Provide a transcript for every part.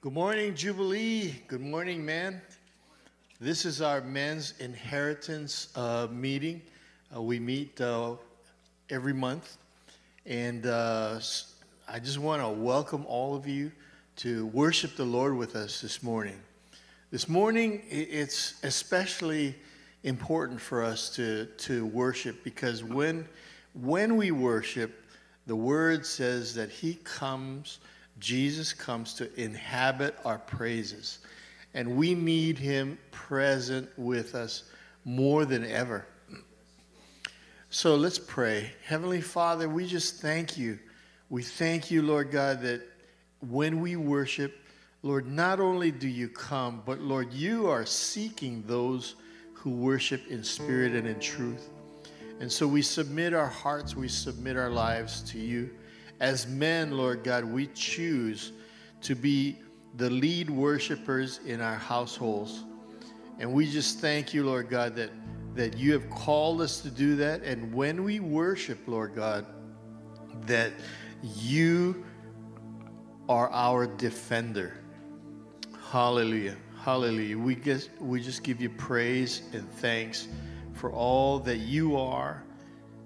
Good morning, Jubilee. Good morning, man. This is our men's inheritance uh, meeting. Uh, we meet uh, every month. And uh, I just want to welcome all of you to worship the Lord with us this morning. This morning, it's especially important for us to, to worship because when, when we worship, the word says that He comes, Jesus comes to inhabit our praises. And we need Him present with us more than ever. So let's pray. Heavenly Father, we just thank you. We thank you, Lord God, that when we worship, Lord, not only do you come, but Lord, you are seeking those who worship in spirit and in truth. And so we submit our hearts, we submit our lives to you. As men, Lord God, we choose to be the lead worshipers in our households. And we just thank you, Lord God, that, that you have called us to do that. And when we worship, Lord God, that you are our defender. Hallelujah. Hallelujah. We just, we just give you praise and thanks for all that you are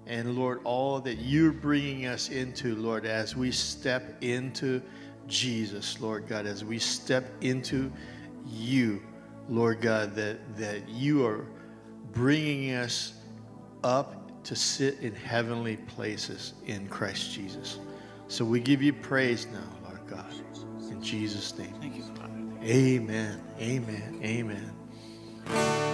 and Lord, all that you're bringing us into, Lord, as we step into Jesus, Lord God, as we step into you, Lord God, that, that you are bringing us up to sit in heavenly places in Christ Jesus. So we give you praise now, Lord God, in Jesus' name. Thank you, Father. Amen. Amen. Amen.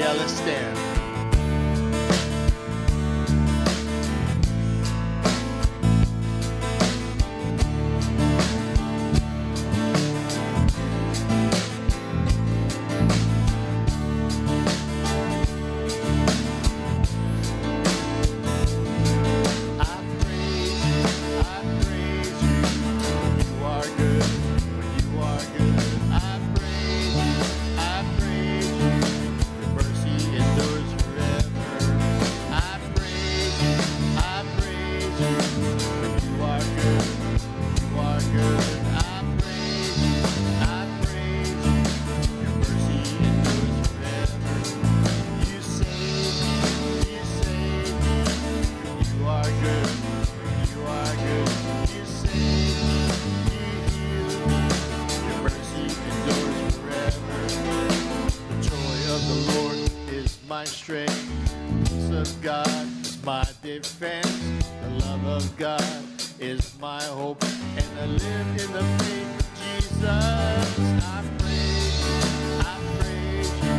Yeah, let's stand. My strength. Peace of God is my defense. The love of God is my hope. And I live in the faith of Jesus. I praise you. I praise you.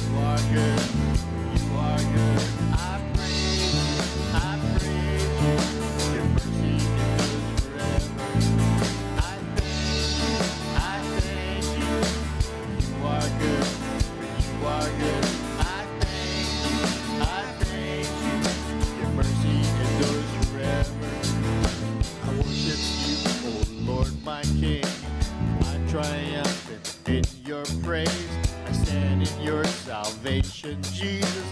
You are good. You are good. My King. I triumph in your praise. I stand in your salvation, Jesus,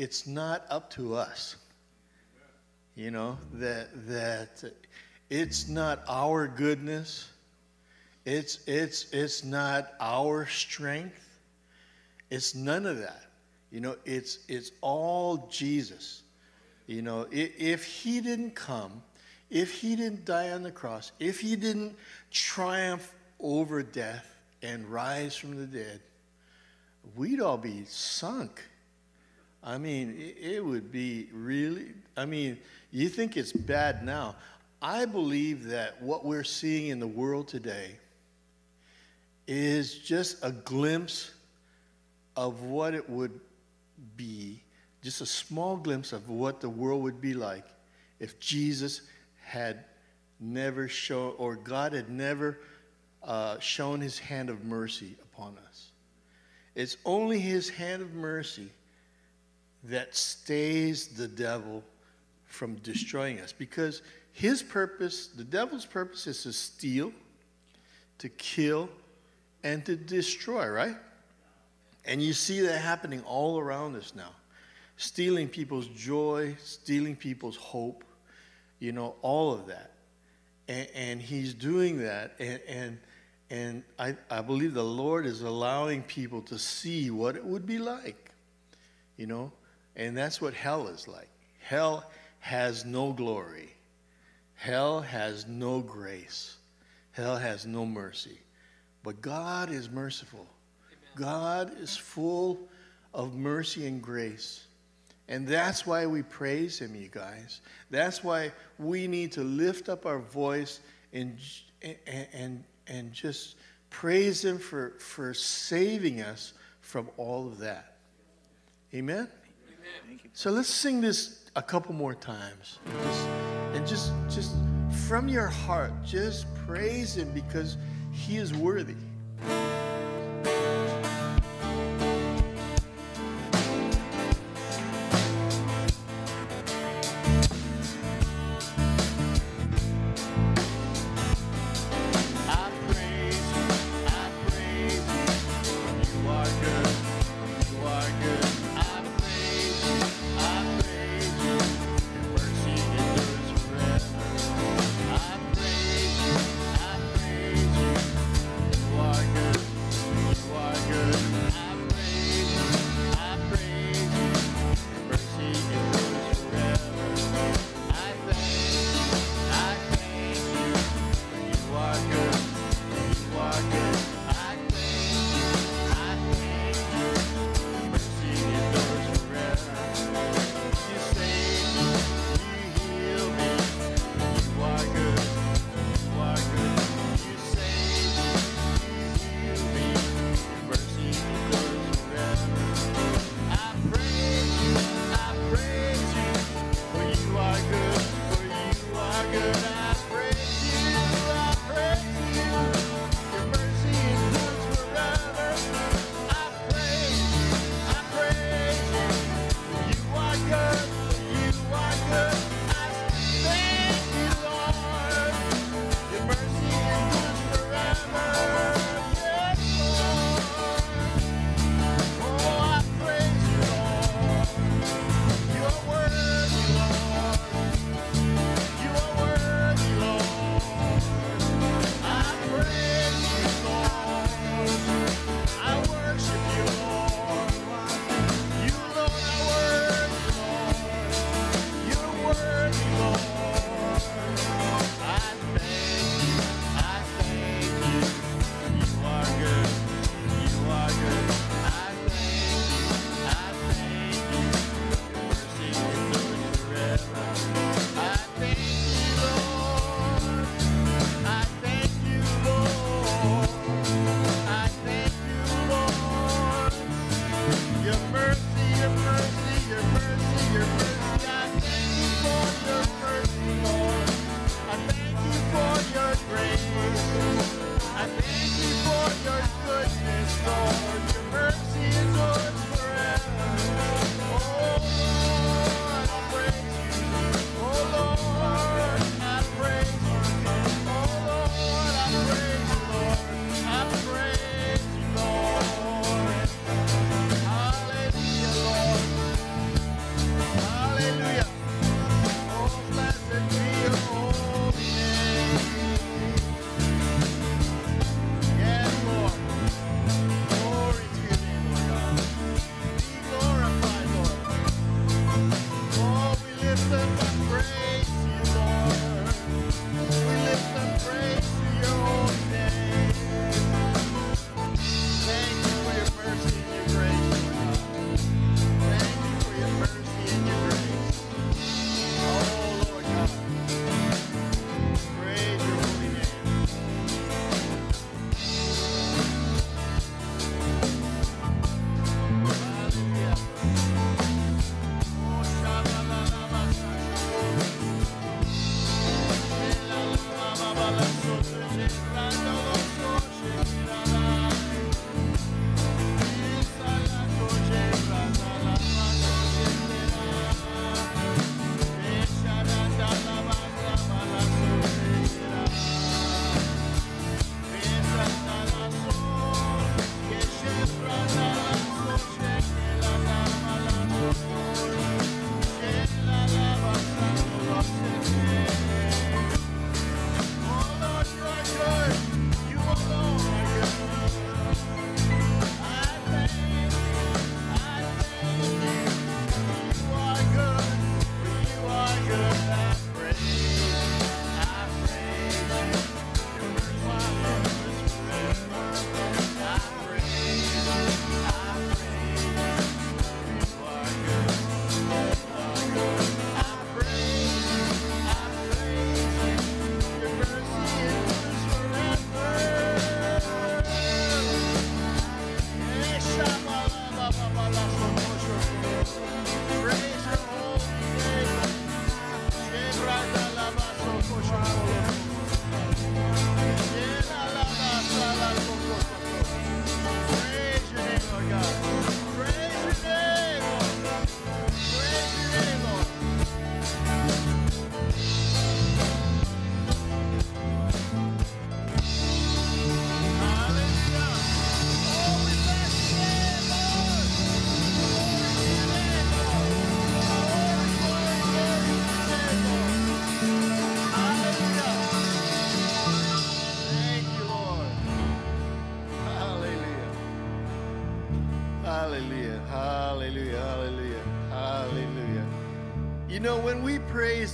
it's not up to us. You know, that, that it's not our goodness. It's, it's, it's not our strength. It's none of that. You know, it's, it's all Jesus. You know, if, if he didn't come, if he didn't die on the cross, if he didn't triumph over death and rise from the dead, we'd all be sunk. I mean, it, would be really, I mean, you think it's bad now. I believe that what we're seeing in the world today is just a glimpse of what it would be, just a small glimpse of what the world would be like if Jesus had never shown, or God had never uh, shown his hand of mercy upon us. It's only his hand of mercy that stays the devil from destroying us because his purpose, the devil's purpose, is to steal, to kill, and to destroy, right? And you see that happening all around us now. Stealing people's joy, stealing people's hope, you know, all of that. And, and he's doing that. And, and, and I, I believe the Lord is allowing people to see what it would be like, you know. And that's what hell is like. Hell has no glory, hell has no grace, hell has no mercy. But God is merciful. God is full of mercy and grace. And that's why we praise him, you guys. That's why we need to lift up our voice and, and, and, and just praise him for, for saving us from all of that. Amen? So let's sing this a couple more times. Just, and just, just from your heart, just praise him because he is worthy.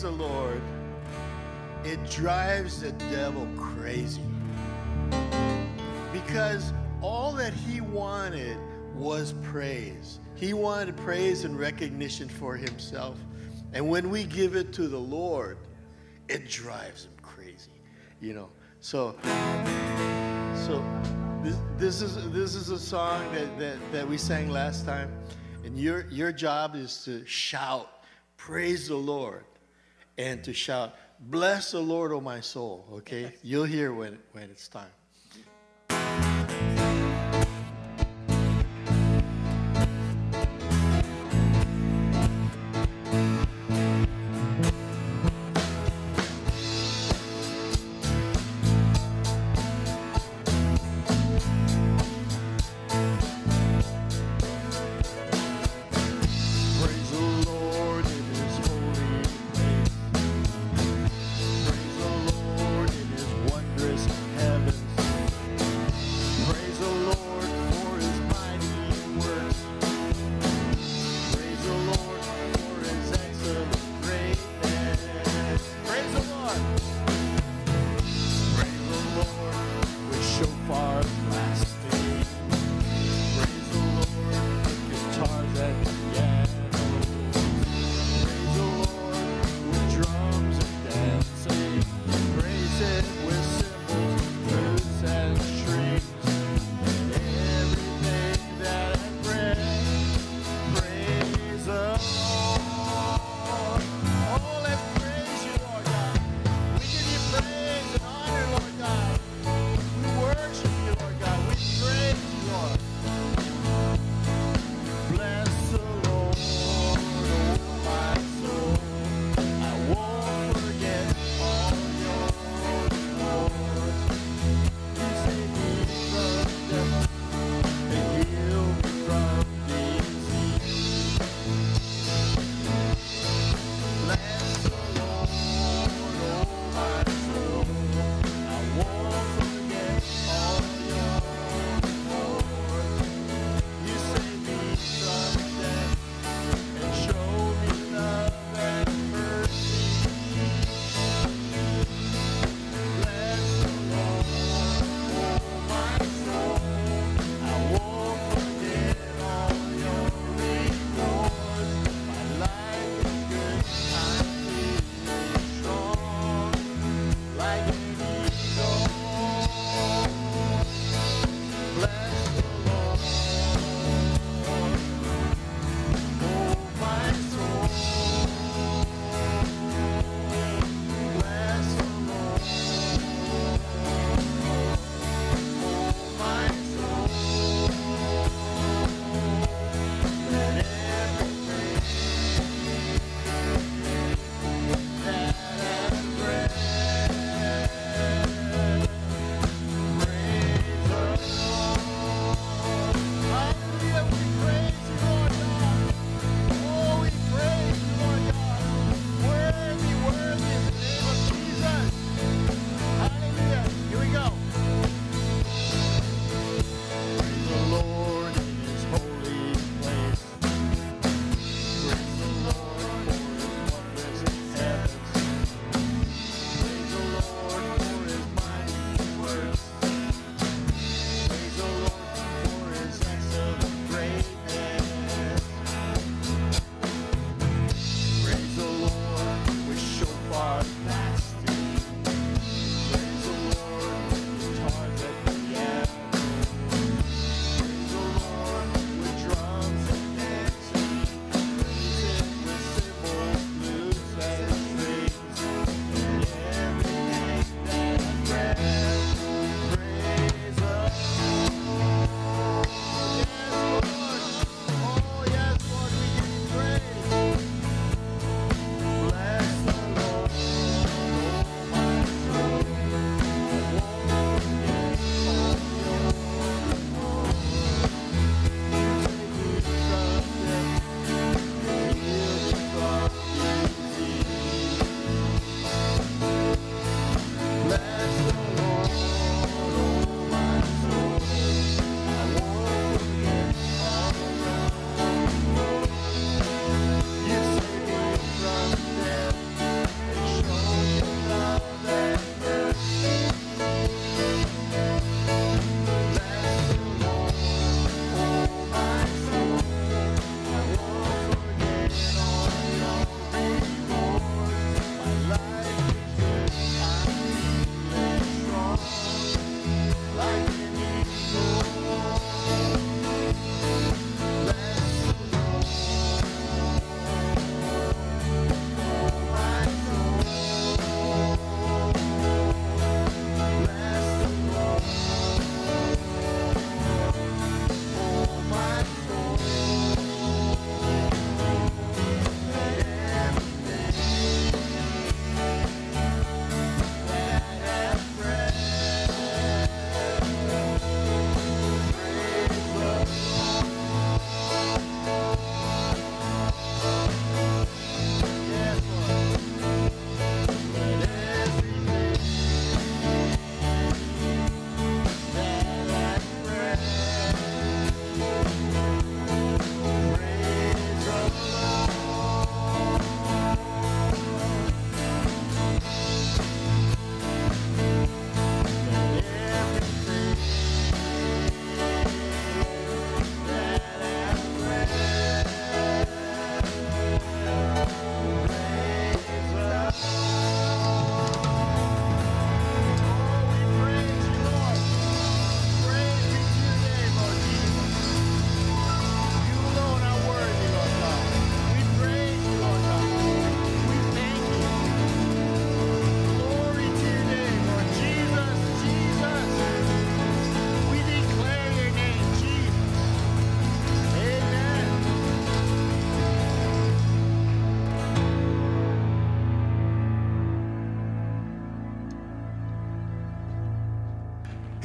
the Lord, it drives the devil crazy. Because all that he wanted was praise. He wanted praise and recognition for himself. And when we give it to the Lord, it drives him crazy. You know. So so this, this is this is a song that, that, that we sang last time. And your your job is to shout, praise the Lord and to shout, Bless the Lord, O my soul. Okay? Yes. You'll hear when, when it's time.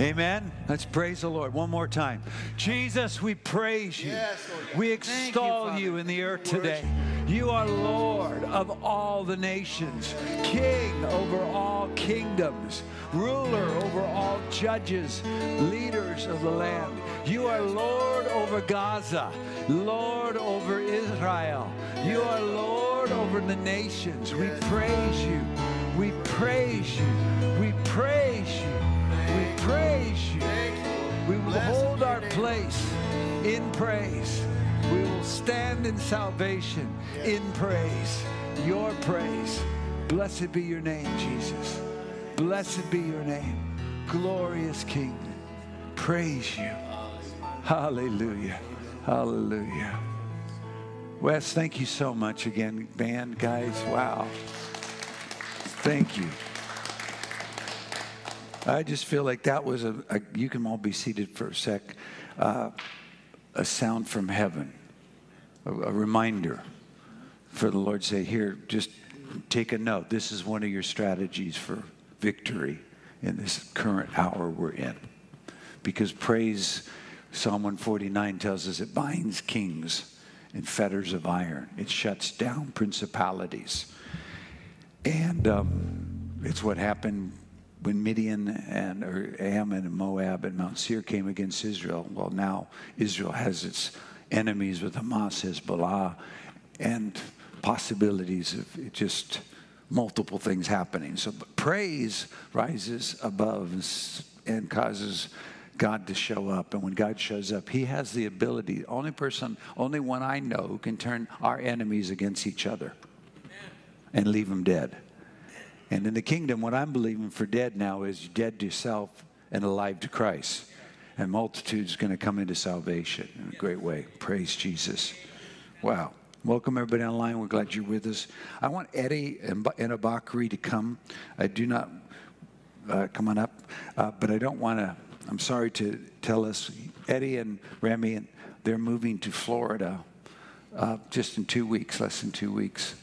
Amen. Let's praise the Lord one more time. Jesus, we praise you. Yes, We Thank you, extol you in the earth today. You are Lord of all the nations, King over all kingdoms, ruler over all judges, leaders of the land. You are Lord over Gaza, Lord over Israel. You are Lord over the nations. We praise you. We praise you. We praise praise you. We will hold our place in praise. We will stand in salvation, in praise, your praise. Blessed be your name, Jesus. Blessed be your name, glorious King. Praise you. Hallelujah. Hallelujah. Wes, thank you so much again, band guys. Wow. Thank you. I just feel like that was a, a you can all be seated for a sec, uh, a sound from heaven, a, a reminder for the Lord say, here, just take a note. This is one of your strategies for victory in this current hour we're in. Because praise, Psalm 149 tells us it binds kings in fetters of iron, it shuts down principalities. And um, it's what happened when Midian and or Ammon and Moab and Mount Seir came against Israel. Well, now Israel has its enemies with Hamas, Hezbollah, and possibilities of just multiple things happening. So praise rises above and causes God to show up. And when God shows up, He has the ability, only person, only one I know can turn our enemies against each other and leave them dead. And in the kingdom, what I'm believing for dead now is dead to self and alive to Christ. And multitudes going to come into salvation in a great way. Praise Jesus. Wow. Welcome everybody online. We're glad you're with us. I want Eddie and Ba- and to come. I do not uh, come on up, uh, but I don't want to. I'm sorry to tell us, Eddie and Remy, and they're moving to Florida uh, just in two weeks, less than two weeks.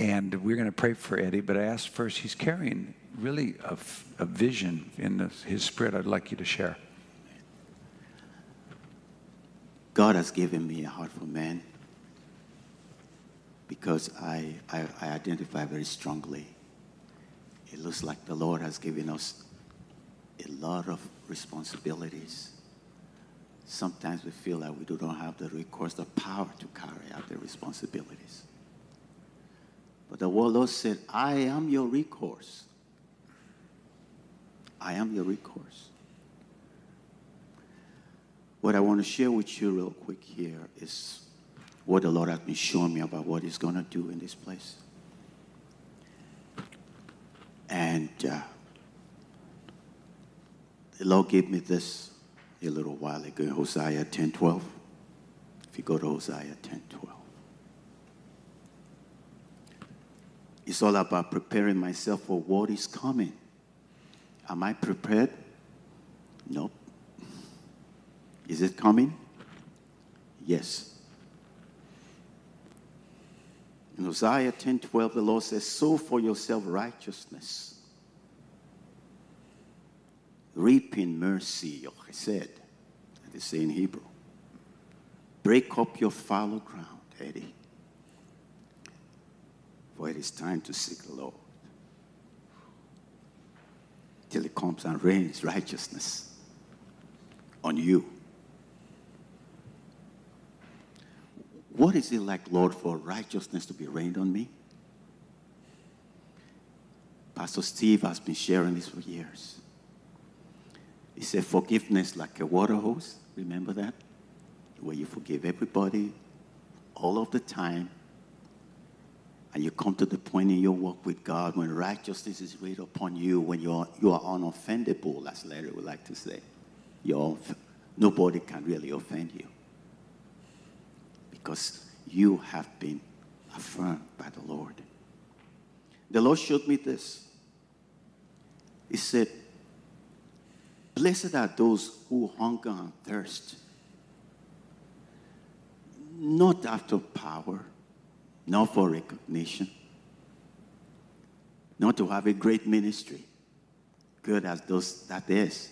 And we're going to pray for Eddie, but I asked first, he's carrying really a, vision in the, his spirit I'd like you to share. God has given me a heart for men because I, I, I identify very strongly. It looks like the Lord has given us a lot of responsibilities. Sometimes we feel like we do not have the recourse, the power to carry out the responsibilities. But the word Lord said, I am your recourse. I am your recourse. What I want to share with you real quick here is what the Lord has been showing me about what He's going to do in this place. And uh, the Lord gave me this a little while ago Hosea 10 12. If you go to Hosea 10 12. It's all about preparing myself for what is coming. Am I prepared? Nope. Is it coming? Yes. In Hosea 10 12, the Lord says, Sow for yourself righteousness, reaping mercy, or chesed, that is say in Hebrew. Break up your fallow ground, Eddie, for it is time to seek the Lord till he comes and rains righteousness on you. What is it like, Lord, for righteousness to be rained on me? Pastor Steve has been sharing this for years. He said, forgiveness like a water hose. Remember that? Where you forgive everybody all of the time. And you come to the point in your walk with God when righteousness is laid upon you, when you're, you are unoffendable, as Larry would like to say. You're, nobody can really offend you because you have been affirmed by the Lord. The Lord showed me this. He said, Blessed are those who hunger and thirst, not after power, not for recognition, not to have a great ministry, good as those that is.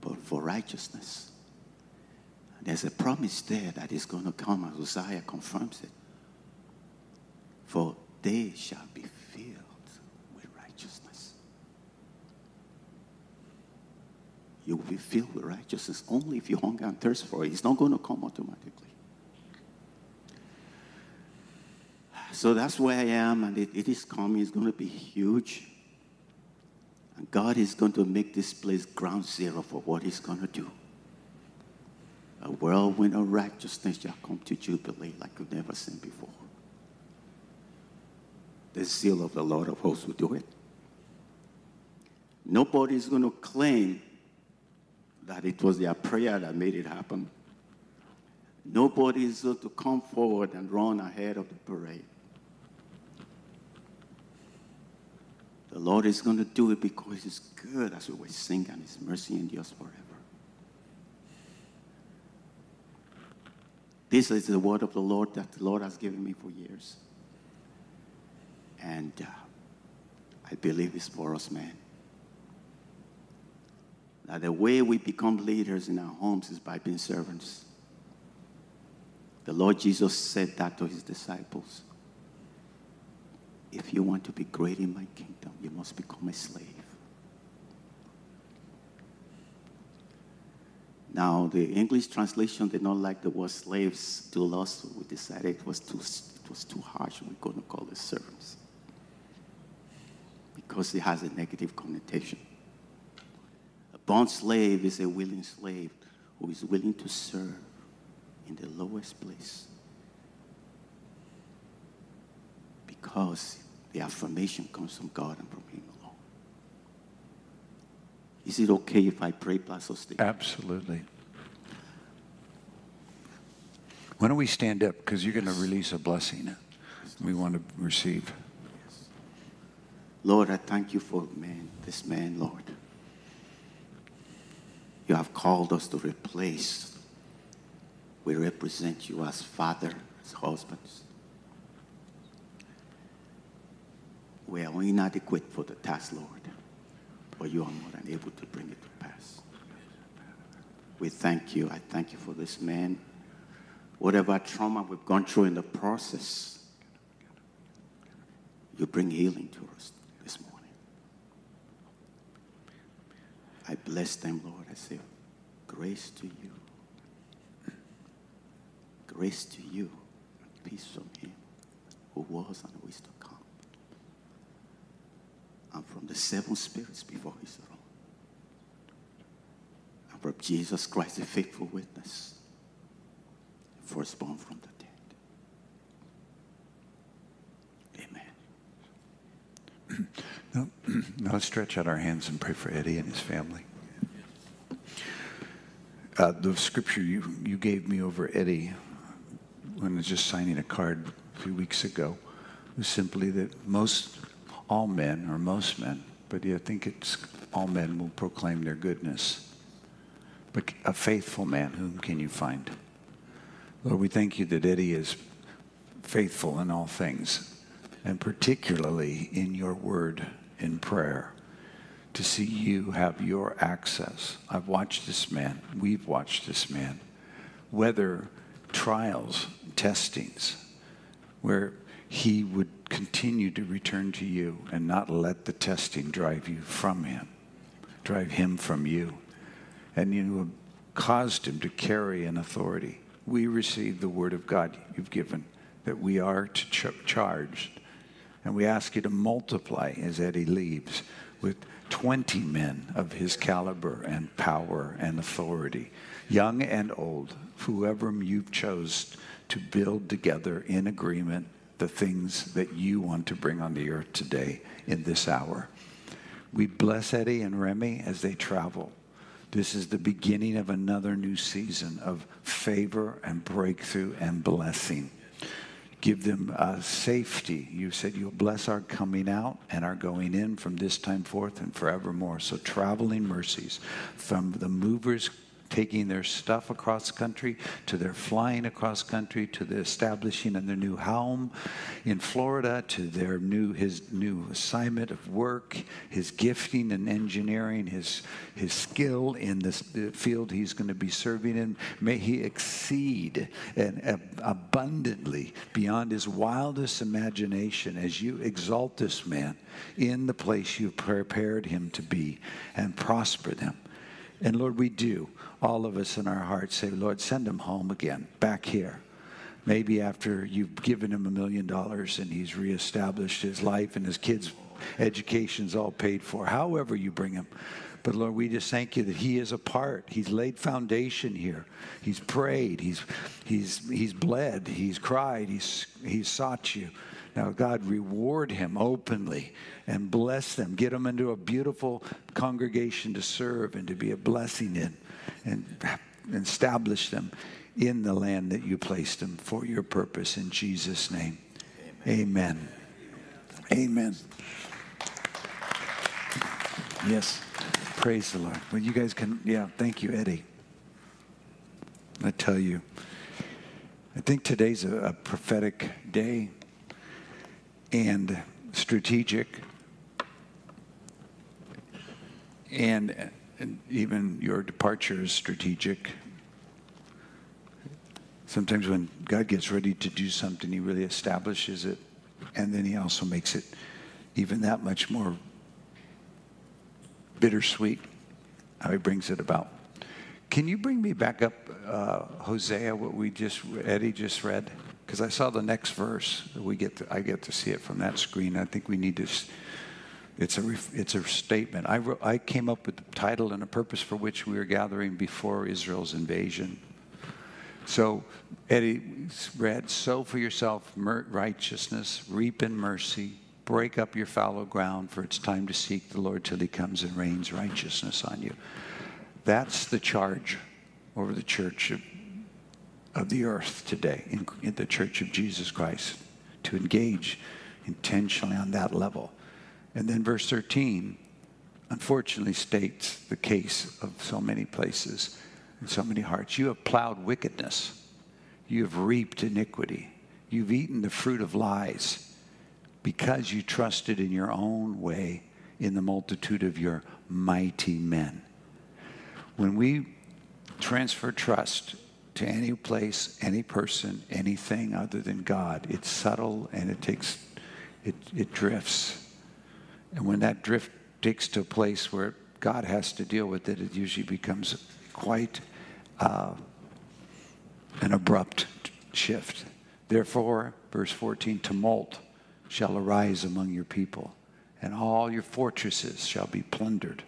but for righteousness. There's a promise there that is going to come, and Isaiah confirms it. For they shall be filled with righteousness. You will be filled with righteousness only if you hunger and thirst for it. It's not going to come automatically. So that's where I am, and it, it is coming. It's going to be huge. And God is going to make this place ground zero for what He's going to do. A whirlwind of righteousness shall come to Jubilee like you've never seen before. The seal of the Lord of hosts will do it. Nobody is going to claim that it was their prayer that made it happen. Nobody is going to come forward and run ahead of the parade. The Lord is going to do it because He's good, as we sing, and His mercy endures forever. This is the word of the Lord that the Lord has given me for years. And uh, I believe it's for us, man. Now, the way we become leaders in our homes is by being servants. The Lord Jesus said that to his disciples. If you want to be great in my kingdom, you must become a slave. Now, the English translation did not like the word slaves to us, so we decided it was too, it was too harsh. And we're going to call it servants because it has a negative connotation. A bond slave is a willing slave who is willing to serve in the lowest place because the affirmation comes from God and from Him alone. Is it okay if I pray, Pastor Steve? Absolutely. Why don't we stand up? Because you're going to release a blessing we want to receive. Lord, I thank you for man, this man, Lord. You have called us to replace. We represent you as father, as husbands. We are inadequate for the task, Lord, but you are more than able to bring it to pass. We thank you. I thank you for this man. Whatever trauma we've gone through in the process, you bring healing to us this morning. I bless them, Lord. I say, grace to you. Grace to you. Peace from him who was and who is to come. And from the seven spirits before his throne. And from Jesus Christ, the faithful witness, firstborn from the dead. Amen. Now, now let's stretch out our hands and pray for Eddie and his family. Uh, the scripture you, you gave me over Eddie when I was just signing a card a few weeks ago was simply that most, all men, or most men, but I think it's all men will proclaim their goodness. But a faithful man, whom can you find? Lord, we thank you that Eddie is faithful in all things, and particularly in your word in prayer, to see you have your access. I've watched this man, we've watched this man whether trials, testings, where he would continue to return to you and not let the testing drive you from him, drive him from you. And you have caused him to carry an authority. We receive the word of God you've given that we are to ch- charged. And we ask you to multiply as Eddie leaves with 20 men of his caliber and power and authority, young and old, whoever you've chose to build together in agreement the things that you want to bring on the earth today in this hour. We bless Eddie and Remy as they travel. This is the beginning of another new season of favor and breakthrough and blessing. Give them uh, safety. You said you'll bless our coming out and our going in from this time forth and forevermore. So, traveling mercies from the movers taking their stuff across country, to their flying across country, to the establishing of their new home in Florida, to their new his new assignment of work, his gifting in engineering, his his skill in this field he's going to be serving in. May he exceed and ab- abundantly beyond his wildest imagination as you exalt this man in the place you've prepared him to be and prosper them. And Lord, we do, all of us in our hearts say, Lord, send him home again, back here. Maybe after you've given him a million dollars and he's reestablished his life and his kids' education's all paid for, however you bring him. But Lord, we just thank you that he is a part. He's laid foundation here. He's prayed. He's, he's, he's bled. He's cried. He's, he's sought you. Now, God, reward him openly and bless them. Get them into a beautiful congregation to serve and to be a blessing in and establish them in the land that you placed them for your purpose. In Jesus' name, amen. Amen. Yes. Praise the Lord. Well, you guys can, yeah, thank you, Eddie. I tell you, I think today's a, a prophetic day and strategic. And, and even your departure is strategic. Sometimes when God gets ready to do something, He really establishes it, and then He also makes it even that much more bittersweet how He brings it about. Can you bring me back up uh, Hosea, what we just Eddie just read? Because I saw the next verse. We get to, I get to see it from that screen. I think we need to. It's a it's a statement. I wrote, I came up with the title and a purpose for which we were gathering before Israel's invasion. So Eddie read, "Sow for yourself righteousness, reap in mercy." Break up your fallow ground, for it's time to seek the Lord till he comes and rains righteousness on you. That's the charge over the church of, of the earth today, in, in the church of Jesus Christ, to engage intentionally on that level. And then verse 13, unfortunately, states the case of so many places and so many hearts. You have plowed wickedness, you have reaped iniquity, you've eaten the fruit of lies because you trusted in your own way in the multitude of your mighty men. When we transfer trust to any place, any person, anything other than God, it's subtle and it takes, it, it drifts. And when that drift takes to a place where God has to deal with it, it usually becomes quite uh, an abrupt shift. Therefore, verse 14, tumult shall arise among your people, and all your fortresses shall be plundered.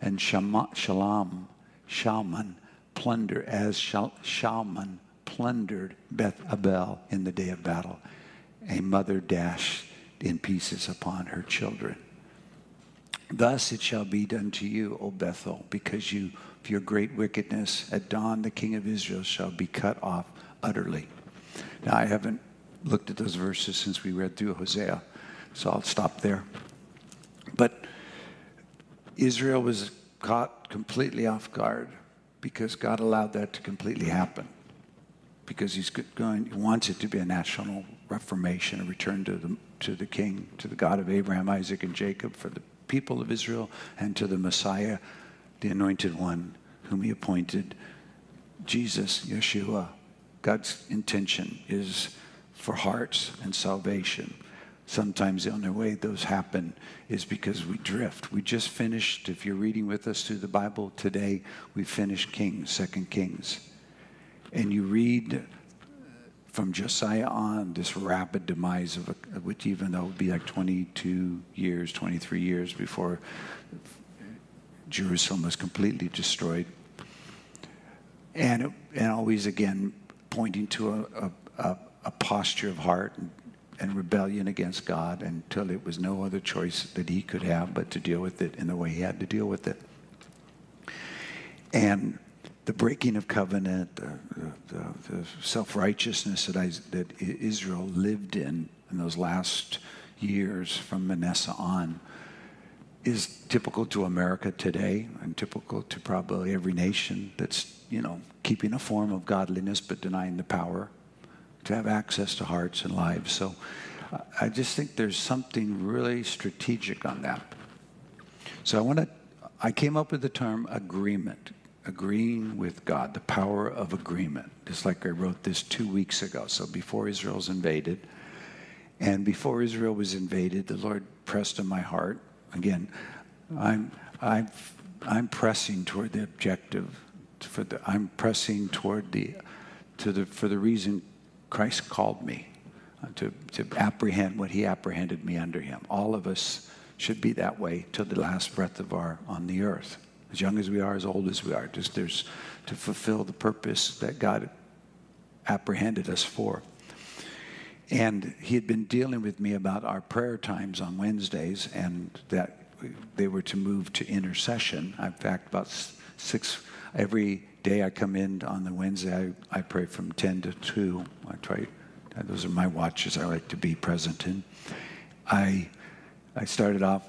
And Shalom, Shalman, plunder as Shalman plundered Beth Arbel in the day of battle. A mother dashed in pieces upon her children. Thus it shall be done to you, O Bethel, because you, of your great wickedness, at dawn the king of Israel shall be cut off utterly. Now I haven't looked at those verses since we read through Hosea, so I'll stop there. But Israel was caught completely off guard because God allowed that to completely happen. Because he's going, he wants it to be a national reformation, a return to the, to the king, to the God of Abraham, Isaac, and Jacob, for the people of Israel, and to the Messiah, the anointed one, whom he appointed, Jesus, Yeshua. God's intention is for hearts and salvation. Sometimes the only way those happen is because we drift. We just finished, if you're reading with us through the Bible today, we finished Kings, Second Kings. And you read from Josiah on this rapid demise of a, which even though it would be like 22 years, 23 years before Jerusalem was completely destroyed. And, and always again pointing to a, a, a posture of heart and, and rebellion against God until it was no other choice that he could have but to deal with it in the way he had to deal with it. And the breaking of covenant, the, the, the self righteousness that, that Israel lived in in those last years from Manasseh on, is typical to America today and typical to probably every nation that's, you know, keeping a form of godliness but denying the power to have access to hearts and lives. So I just think there's something really strategic on that. So I want to, I came up with the term agreement, agreeing with God, the power of agreement, just like I wrote this two weeks ago. So before Israel's invaded, and before Israel was invaded, the Lord pressed on my heart. Again, I'm, I'm, I'm pressing toward the objective. For the, I'm pressing toward the, to the, for the reason Christ called me uh, to, to apprehend what He apprehended me under Him. All of us should be that way till the last breath of our on the earth. As young as we are, as old as we are, just there's to fulfill the purpose that God apprehended us for. And he had been dealing with me about our prayer times on Wednesdays and that they were to move to intercession. In fact, about six, every day I come in on the Wednesday, I, I pray from 10 to 2. I try, those are my watches I like to be present in. I, I started off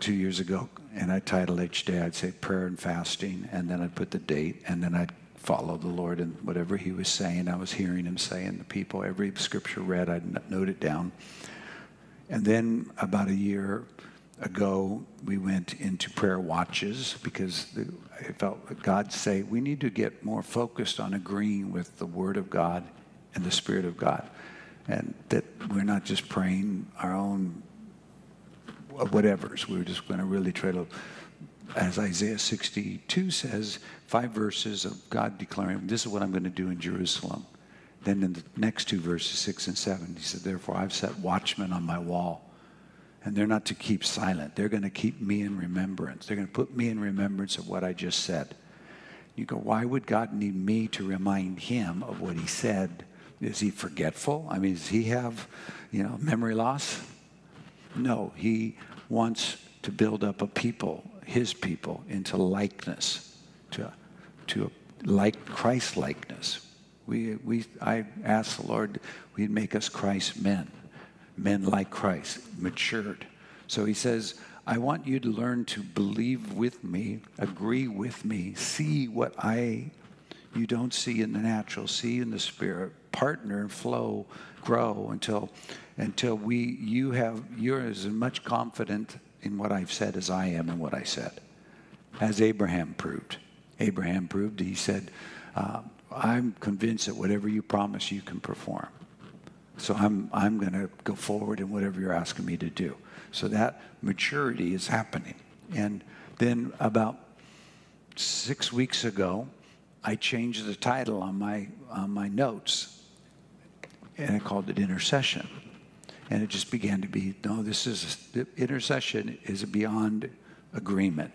two years ago, and I titled each day, I'd say prayer and fasting, and then I'd put the date, and then I'd follow the Lord and whatever He was saying, I was hearing Him saying. The people, every scripture read, I'd note it down. And then about a year ago, we went into prayer watches because I felt God say we need to get more focused on agreeing with the Word of God and the Spirit of God, and that we're not just praying our own whatevers. We were just going to really try to, as Isaiah 62 says, five verses of God declaring, This is what I'm going to do in Jerusalem. Then in the next two verses, six and seven, he said, Therefore I've set watchmen on my wall. And they're not to keep silent. They're going to keep me in remembrance. They're going to put me in remembrance of what I just said. You go, why would God need me to remind him of what he said? Is he forgetful? I mean, does he have, you know, memory loss? No, he wants to build up a people, his people, into likeness, to, to like Christ likeness. We, we, I asked the Lord, we'd make us Christ men, men like Christ, matured. So he says, I want you to learn to believe with me, agree with me, see what I you don't see in the natural, see in the spirit, partner and flow, grow until until we you have you're as much confident in what I've said as I am in what I said. As Abraham proved. Abraham proved, he said, uh, I'm convinced that whatever you promise, you can perform. So I'm, I'm going to go forward in whatever you're asking me to do. So that maturity is happening. And then about six weeks ago, I changed the title on my, on my notes and I called it intercession. And it just began to be no, this is intercession is beyond agreement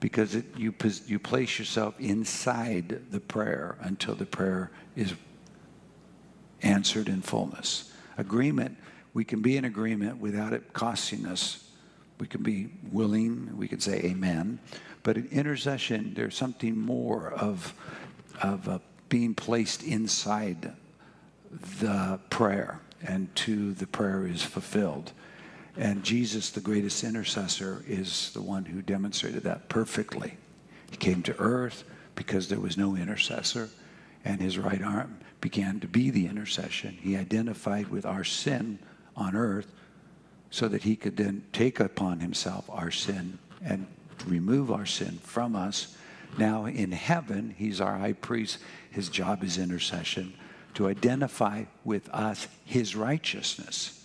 because it, you, you place yourself inside the prayer until the prayer is answered in fullness. Agreement, we can be in agreement without it costing us. We can be willing, we can say amen. But in intercession, there's something more of, of uh, being placed inside the prayer and to the prayer is fulfilled. And Jesus, the greatest intercessor, is the one who demonstrated that perfectly. He came to earth because there was no intercessor, and his right arm began to be the intercession. He identified with our sin on earth so that he could then take upon himself our sin and remove our sin from us. Now in heaven, he's our high priest. His job is intercession to identify with us his righteousness,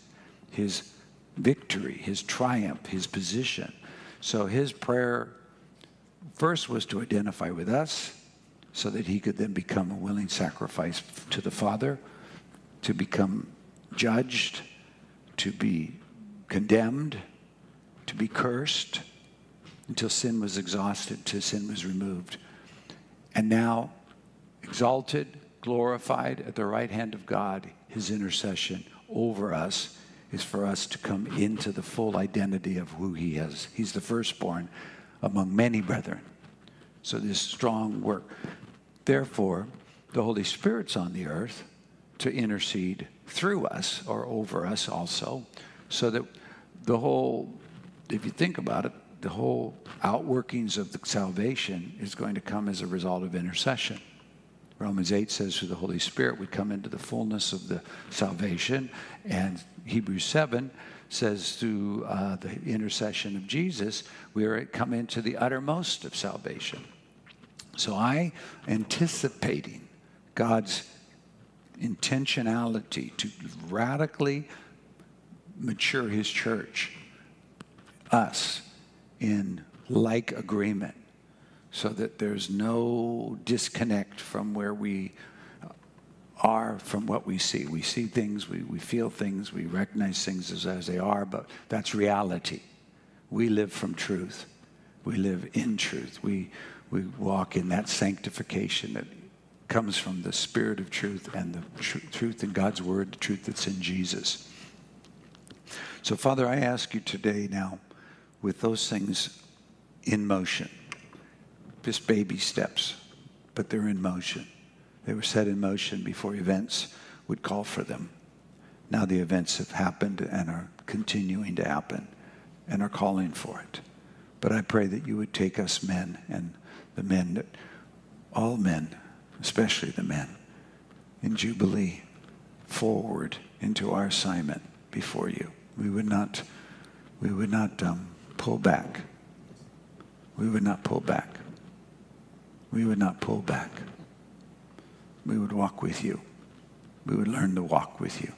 his victory, his triumph, his position. So his prayer first was to identify with us so that he could then become a willing sacrifice to the Father, to become judged, to be condemned, to be cursed until sin was exhausted, until sin was removed. And now, exalted, glorified at the right hand of God, his intercession over us is for us to come into the full identity of who he is. He's the firstborn among many brethren. So, this strong work. Therefore, the Holy Spirit's on the earth to intercede through us or over us also, so that the whole if you think about it, the whole outworkings of the salvation is going to come as a result of intercession. Romans 8 says through the Holy Spirit we come into the fullness of the salvation, and Hebrews 7 says through uh, the intercession of Jesus we are come into the uttermost of salvation. So I anticipating God's intentionality to radically mature his church, us, in like agreement, so that there's no disconnect from where we are from what we see. We see things, we, we feel things, we recognize things as, as they are, but that's reality. We live from truth. We live in truth. We, we walk in that sanctification that comes from the spirit of truth and the tr- truth in God's word, the truth that's in Jesus. So, Father, I ask you today now, with those things in motion, just baby steps, but they're in motion. They were set in motion before events would call for them. Now the events have happened and are continuing to happen and are calling for it. But I pray that you would take us men and the men that, all men, especially the men, in Jubilee forward into our assignment before you. We would not, we would not um, pull back. We would not pull back. We would not pull back. We would walk with you. We would learn to walk with you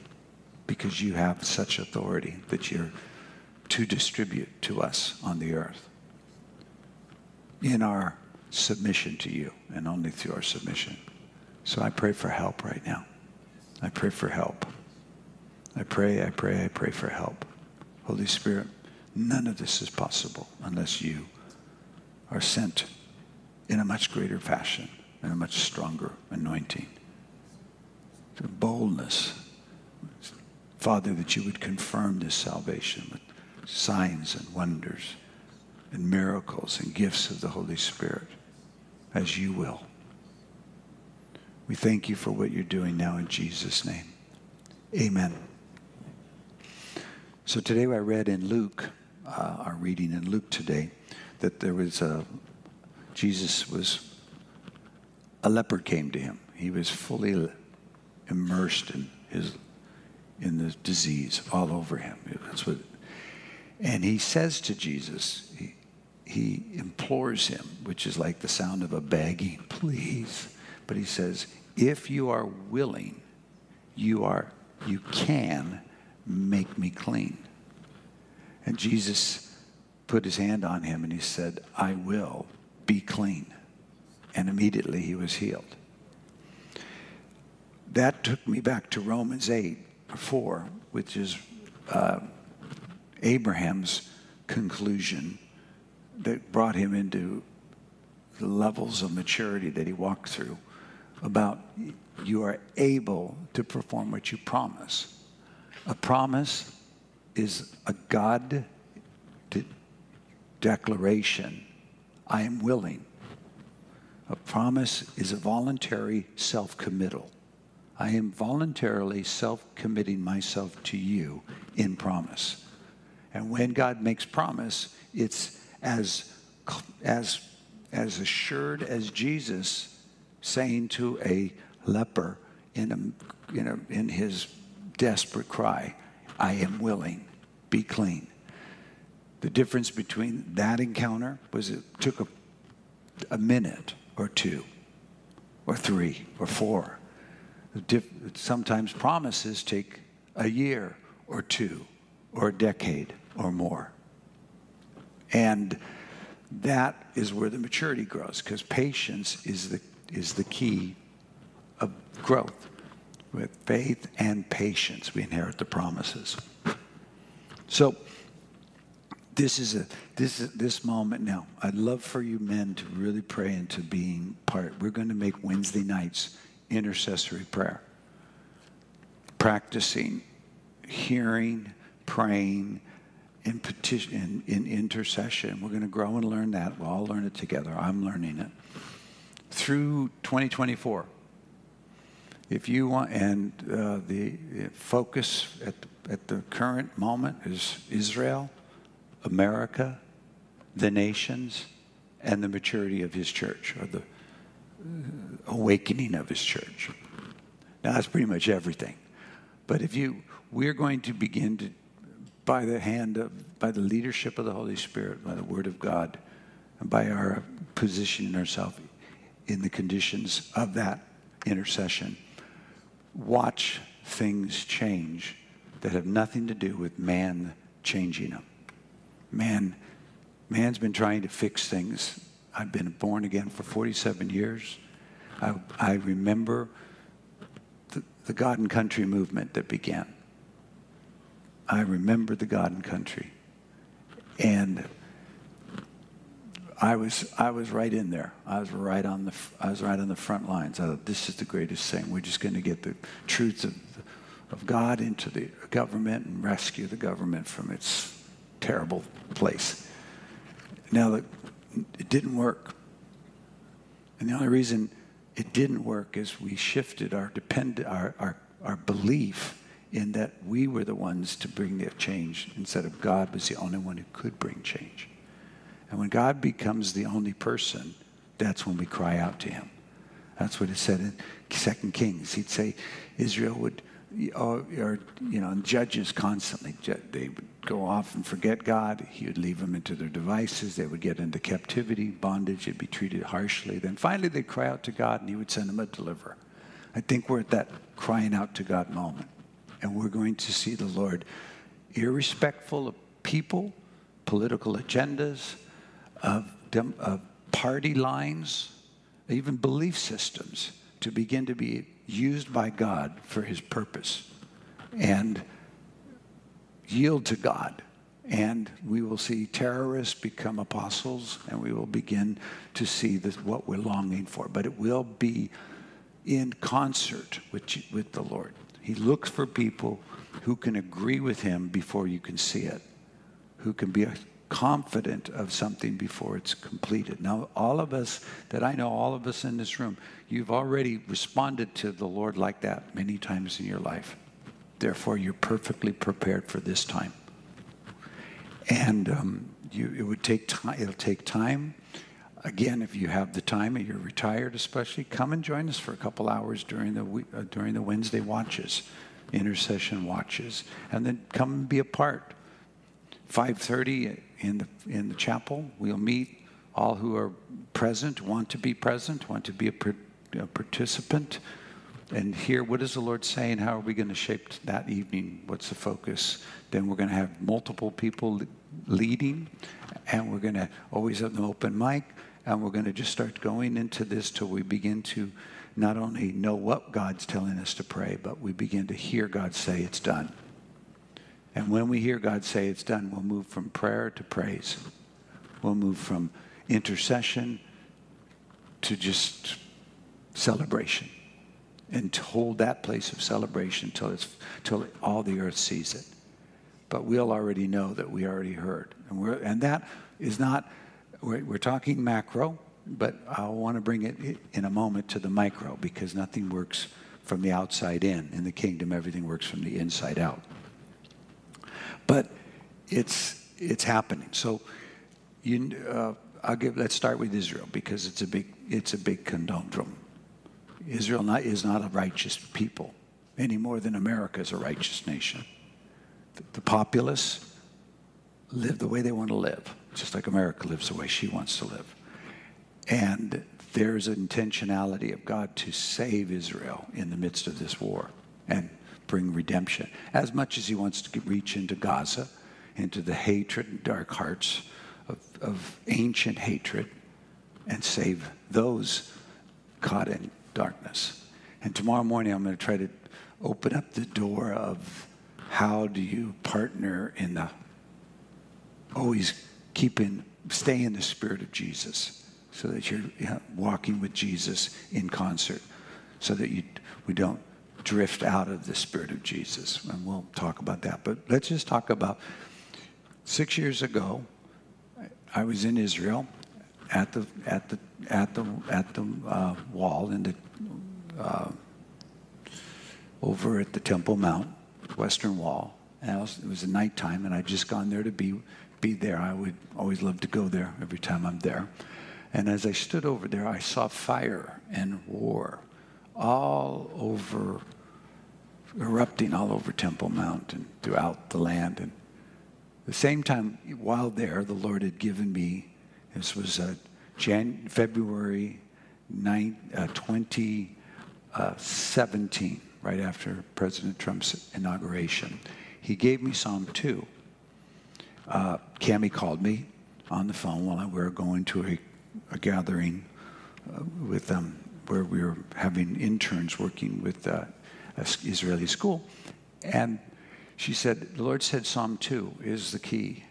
because you have such authority that you're to distribute to us on the earth in our submission to you and only through our submission. So I pray for help right now. I pray for help. I pray, I pray, I pray for help. Holy Spirit, none of this is possible unless you are sent in a much greater fashion and a much stronger anointing. The boldness, Father, that you would confirm this salvation with signs and wonders and miracles and gifts of the Holy Spirit as you will. We thank you for what you're doing now in Jesus' name. Amen. So today I read in Luke, uh, our reading in Luke today, that there was a, Jesus was, a leper came to him. He was fully immersed in his, in the disease all over him. That's what, and he says to Jesus, he, he implores him, which is like the sound of a begging, please. But he says, if you are willing, you are, you can make me clean. And Jesus put his hand on him and he said, I will be clean. And immediately he was healed. That took me back to Romans 8 4, which is uh, Abraham's conclusion that brought him into the levels of maturity that he walked through about you are able to perform what you promise. A promise is a God de- declaration I am willing. A promise is a voluntary self committal. I am voluntarily self committing myself to you in promise. And when God makes promise, it's as, as, as assured as Jesus saying to a leper in, a, in, a, in his desperate cry, I am willing, be clean. The difference between that encounter was it took a, a minute or two or three or four. Sometimes promises take a year or two or a decade or more. And that is where the maturity grows because patience is the, is the key of growth. With faith and patience, we inherit the promises. So, this is a this is this moment now. I'd love for you men to really pray into being part. We're going to make Wednesday nights intercessory prayer, practicing, hearing, praying, in petition, in, in intercession. We're going to grow and learn that. We'll all learn it together. I'm learning it through 2024. If you want, and uh, the focus at the, at the current moment is Israel, America, the nations, and the maturity of his church, or the awakening of his church. Now, that's pretty much everything. But if you, we're going to begin to, by the hand of, by the leadership of the Holy Spirit, by the Word of God, and by our positioning ourselves in the conditions of that intercession, watch things change that have nothing to do with man changing them. Man, man's been trying to fix things. I've been born again for 47 years. I, I remember the, the God and Country movement that began. I remember the God and Country. And I was, I was right in there. I was right on the, I was right on the front lines. I thought, this is the greatest thing. We're just going to get the truths of, of God into the government and rescue the government from its terrible place. Now, it didn't work. And the only reason it didn't work is we shifted our, depend, our, our, our belief in that we were the ones to bring the change instead of God was the only one who could bring change. And when God becomes the only person, that's when we cry out to him. That's what it said in Second Kings. He'd say Israel would, or, oh, or you know, judges constantly, they would go off and forget God. He would leave them into their devices. They would get into captivity, bondage. They'd be treated harshly. Then finally they'd cry out to God and he would send them a deliverer. I think we're at that crying out to God moment. And we're going to see the Lord irrespectful of people, political agendas, of, dem- of party lines, even belief systems, to begin to be used by God for his purpose and yield to God. And we will see terrorists become apostles, and we will begin to see this, what we're longing for. But it will be in concert with, with the Lord. He looks for people who can agree with him before you can see it, who can be confident of something before it's completed. Now, all of us that I know, all of us in this room, you've already responded to the Lord like that many times in your life. Therefore, you're perfectly prepared for this time. And um, you, it would take time. It'll take time. Again, if you have the time and you're retired, especially, come and join us for a couple hours during the uh, during the Wednesday watches, intercession watches, and then come and be a part. 5:30 in the, in the chapel. We'll meet all who are present, want to be present, want to be a, a participant, and hear what is the Lord saying? How are we going to shape that evening? What's the focus? Then we're going to have multiple people leading, and we're going to always have an open mic, and we're going to just start going into this till we begin to not only know what God's telling us to pray, but we begin to hear God say it's done. And when we hear God say it's done, we'll move from prayer to praise. We'll move from intercession to just celebration and hold that place of celebration till, it's, till all the earth sees it. But we'll already know that we already heard. And, we're, and that is not, we're, we're talking macro, but I want to bring it in a moment to the micro because nothing works from the outside in. In the kingdom, everything works from the inside out. But it's, it's happening. So you, uh, I'll give, let's start with Israel because it's a big, it's a big conundrum. Israel not, is not a righteous people any more than America is a righteous nation. The, the populace live the way they want to live, just like America lives the way she wants to live. And there's an intentionality of God to save Israel in the midst of this war. And bring redemption, as much as he wants to reach into Gaza, into the hatred and dark hearts of, of ancient hatred, and save those caught in darkness. And tomorrow morning, I'm going to try to open up the door of how do you partner in the always keep in, stay in the spirit of Jesus so that you're you know, walking with Jesus in concert so that you, we don't drift out of the Spirit of Jesus. And we'll talk about that. But let's just talk about six years ago, I was in Israel at the, at the, at the, at the uh, wall in the, uh, over at the Temple Mount, Western Wall. And was, it was a nighttime, and I'd just gone there to be be there. I would always love to go there every time I'm there. And as I stood over there, I saw fire and war all over, erupting all over Temple Mount and throughout the land. And the same time, while there, the Lord had given me, this was uh, Jan- February 9, uh, 2017, right after President Trump's inauguration. He gave me Psalm 2. Uh, Cami called me on the phone while we were going to a, a gathering uh, with them where we were having interns working with uh, an Israeli school. And she said, The Lord said Psalm 2 is the key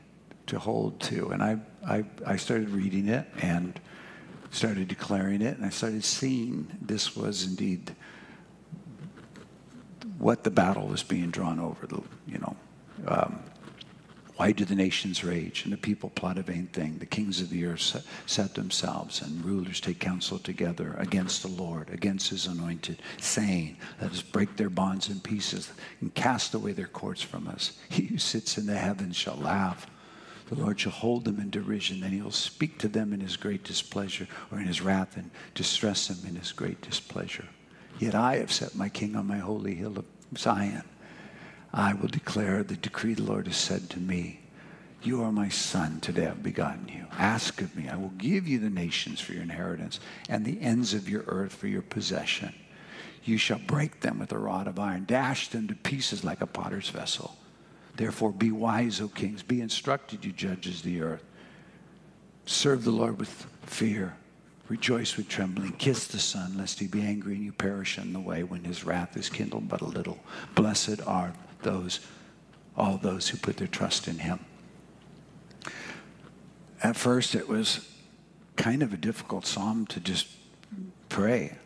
to hold to. And I, I, I started reading it and started declaring it, and I started seeing this was indeed what the battle was being drawn over. The, you know, um, why do the nations rage and the people plot a vain thing? The kings of the earth set, themselves and rulers take counsel together against the Lord, against his anointed, saying, Let us break their bonds in pieces and cast away their cords from us. He who sits in the heavens shall laugh. The Lord shall hold them in derision, then he'll speak to them in his great displeasure or in his wrath and distress them in his great displeasure. Yet I have set my king on my holy hill of Zion. I will declare the decree the Lord has said to me. You are my son, today I've begotten you. Ask of me, I will give you the nations for your inheritance and the ends of your earth for your possession. You shall break them with a rod of iron, dash them to pieces like a potter's vessel. Therefore, be wise, O kings, be instructed, you judges of the earth. Serve the Lord with fear, rejoice with trembling, kiss the Son, lest he be angry and you perish in the way when his wrath is kindled but a little. Blessed are those, all those who put their trust in him. At first, it was kind of a difficult psalm to just pray.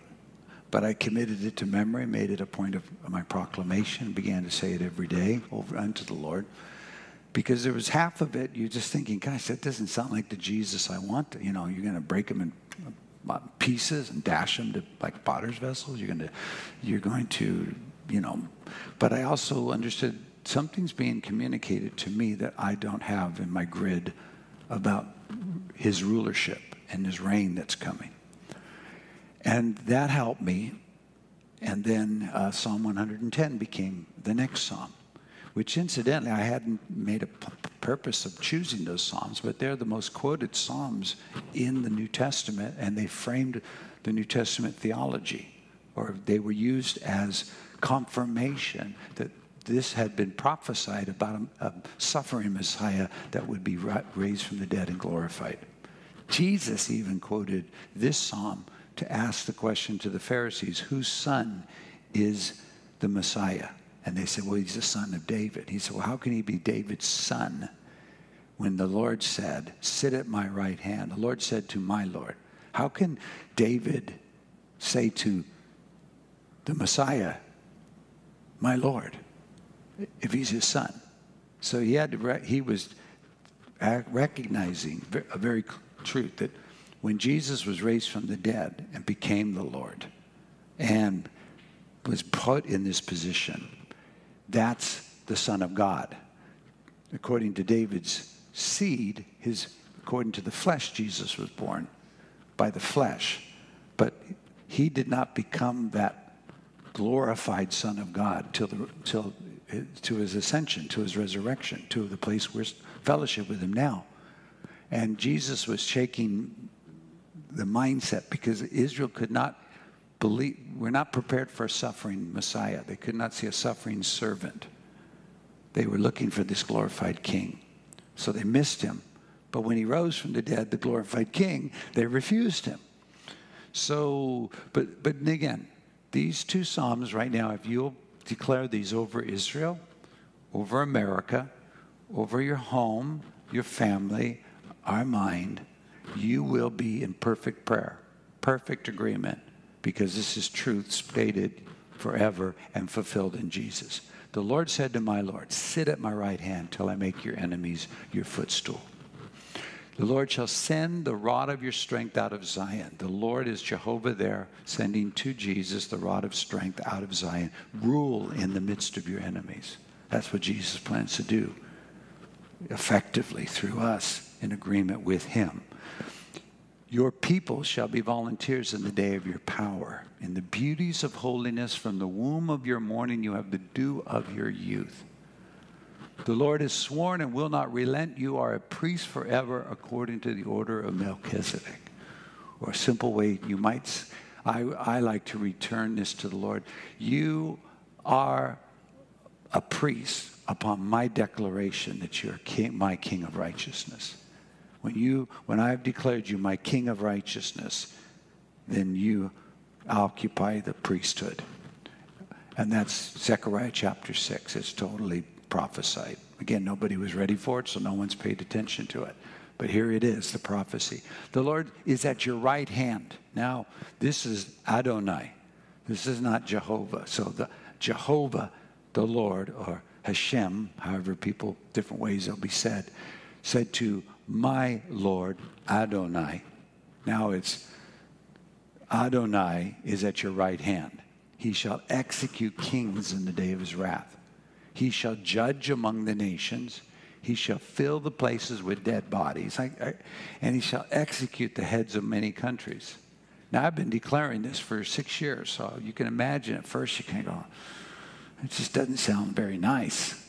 But I committed it to memory, made it a point of my proclamation, began to say it every day over unto the Lord. Because there was half of it, you're just thinking, gosh, that doesn't sound like the Jesus I want. You know, you're going to break him in uh, pieces and dash them to like potter's vessels. You're going to, you're going to, you know. But I also understood something's being communicated to me that I don't have in my grid about his rulership and his reign that's coming. And that helped me. And then uh, Psalm 110 became the next psalm, which incidentally I hadn't made a purpose of choosing those psalms, but they're the most quoted psalms in the New Testament, and they framed the New Testament theology, or they were used as confirmation that this had been prophesied about a, a suffering Messiah that would be raised from the dead and glorified. Jesus even quoted this psalm to ask the question to the Pharisees whose son is the Messiah? And they said, Well, he's the son of David. He said, Well, how can he be David's son when the Lord said, Sit at my right hand? The Lord said to my Lord, How can David say to the Messiah, My Lord, if he's his son? So he had to, he was recognizing a very truth that when Jesus was raised from the dead and became the Lord and was put in this position, that's the Son of God. According to David's seed, his according to the flesh, Jesus was born by the flesh. But he did not become that glorified Son of God till, the, till to his ascension, to his resurrection, to the place where fellowship with him now. And Jesus was shaking the mindset because Israel could not believe, we're not prepared for a suffering Messiah. They could not see a suffering servant. They were looking for this glorified king. So they missed him. But when he rose from the dead, the glorified king, they refused him. So, but, but again, these two Psalms right now, if you'll declare these over Israel, over America, over your home, your family, our mind, you will be in perfect prayer, perfect agreement, because this is truth stated forever and fulfilled in Jesus. The Lord said to my Lord, Sit at my right hand till I make your enemies your footstool. The Lord shall send the rod of your strength out of Zion. The Lord is Jehovah there, sending to Jesus the rod of strength out of Zion. Rule in the midst of your enemies. That's what Jesus plans to do. effectively through us in agreement with him. Your people shall be volunteers in the day of your power. In the beauties of holiness, from the womb of your morning, you have the dew of your youth. The Lord has sworn and will not relent. You are a priest forever according to the order of Melchizedek. Or a simple way you might—I like to return this to the Lord. You are a priest upon my declaration that you're king, my king of righteousness. When you, when I have declared you my king of righteousness, then you occupy the priesthood. And that's Zechariah chapter 6. It's totally prophesied. Again, nobody was ready for it, so no one's paid attention to it. But here it is, the prophecy. The Lord is at your right hand. Now, this is Adonai. This is not Jehovah. So the Jehovah, the Lord, or Hashem, however people, different ways it'll be said, said to my Lord Adonai. Now it's Adonai is at your right hand. He shall execute kings in the day of his wrath. He shall judge among the nations. He shall fill the places with dead bodies. I, I, and he shall execute the heads of many countries. Now, I've been declaring this for six years, so you can imagine at first you can go, it just doesn't sound very nice.